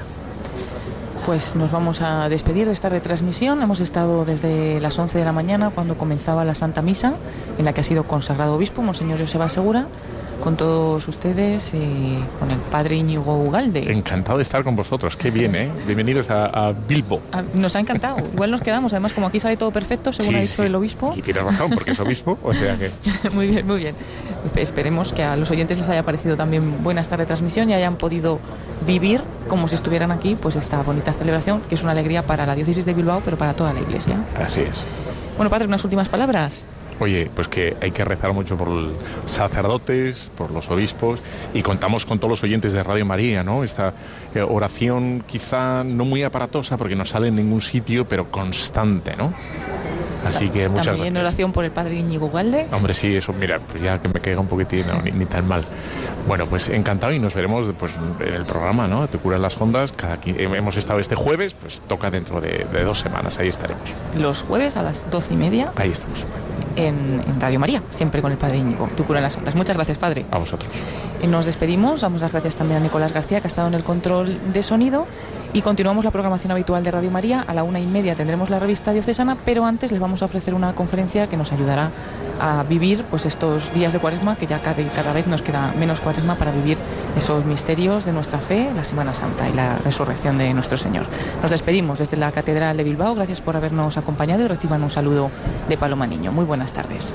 Pues nos vamos a despedir de esta retransmisión. Hemos estado desde las 11 de la mañana cuando comenzaba la Santa Misa, en la que ha sido consagrado obispo, Monseñor Joseba Segura, con todos ustedes, con el padre Íñigo Ugalde. Encantado de estar con vosotros, qué bien, ¿eh? Bienvenidos a, a Bilbo. Ah, Nos ha encantado. Igual nos quedamos. Además, como aquí sale todo perfecto, según Sí, ha dicho sí. el obispo. Y tienes razón, porque es obispo, o sea que... muy bien, muy bien. Esperemos que a los oyentes les haya parecido también buena esta retransmisión y hayan podido vivir como si estuvieran aquí, pues esta bonita celebración, que es una alegría para la diócesis de Bilbao, pero para toda la iglesia. Así es. Bueno, padre, unas últimas palabras. Oye, pues que hay que rezar mucho por los sacerdotes, por los obispos y contamos con todos los oyentes de Radio María, ¿no? Esta eh, oración quizá no muy aparatosa porque no sale en ningún sitio, pero constante, ¿no? Así que muchas También gracias. oración por el padre Íñigo Ugalde. Hombre, sí, eso, mira, pues ya que me caiga un poquitín, no, ni, ni tan mal. Bueno, pues encantado y nos veremos pues, en el programa, ¿no? Te curas las ondas. Cada, qui- hemos estado este jueves, pues toca dentro de, de dos semanas, ahí estaremos. Los jueves a las doce y media. Ahí estamos. En, Radio María, siempre con el Padre Íñigo, tu cura en las ondas. Muchas gracias, Padre. A vosotros. Y nos despedimos, damos las gracias también a Nicolás García, que ha estado en el control de sonido, y continuamos la programación habitual de Radio María. A la una y media tendremos la revista diocesana, pero antes les vamos a ofrecer una conferencia que nos ayudará a vivir pues estos días de cuaresma, que ya cada, cada vez nos queda menos cuaresma para vivir esos misterios de nuestra fe, la Semana Santa y la resurrección de nuestro Señor. Nos despedimos desde la Catedral de Bilbao. Gracias por habernos acompañado y reciban un saludo de Paloma Niño. Muy buenas tardes.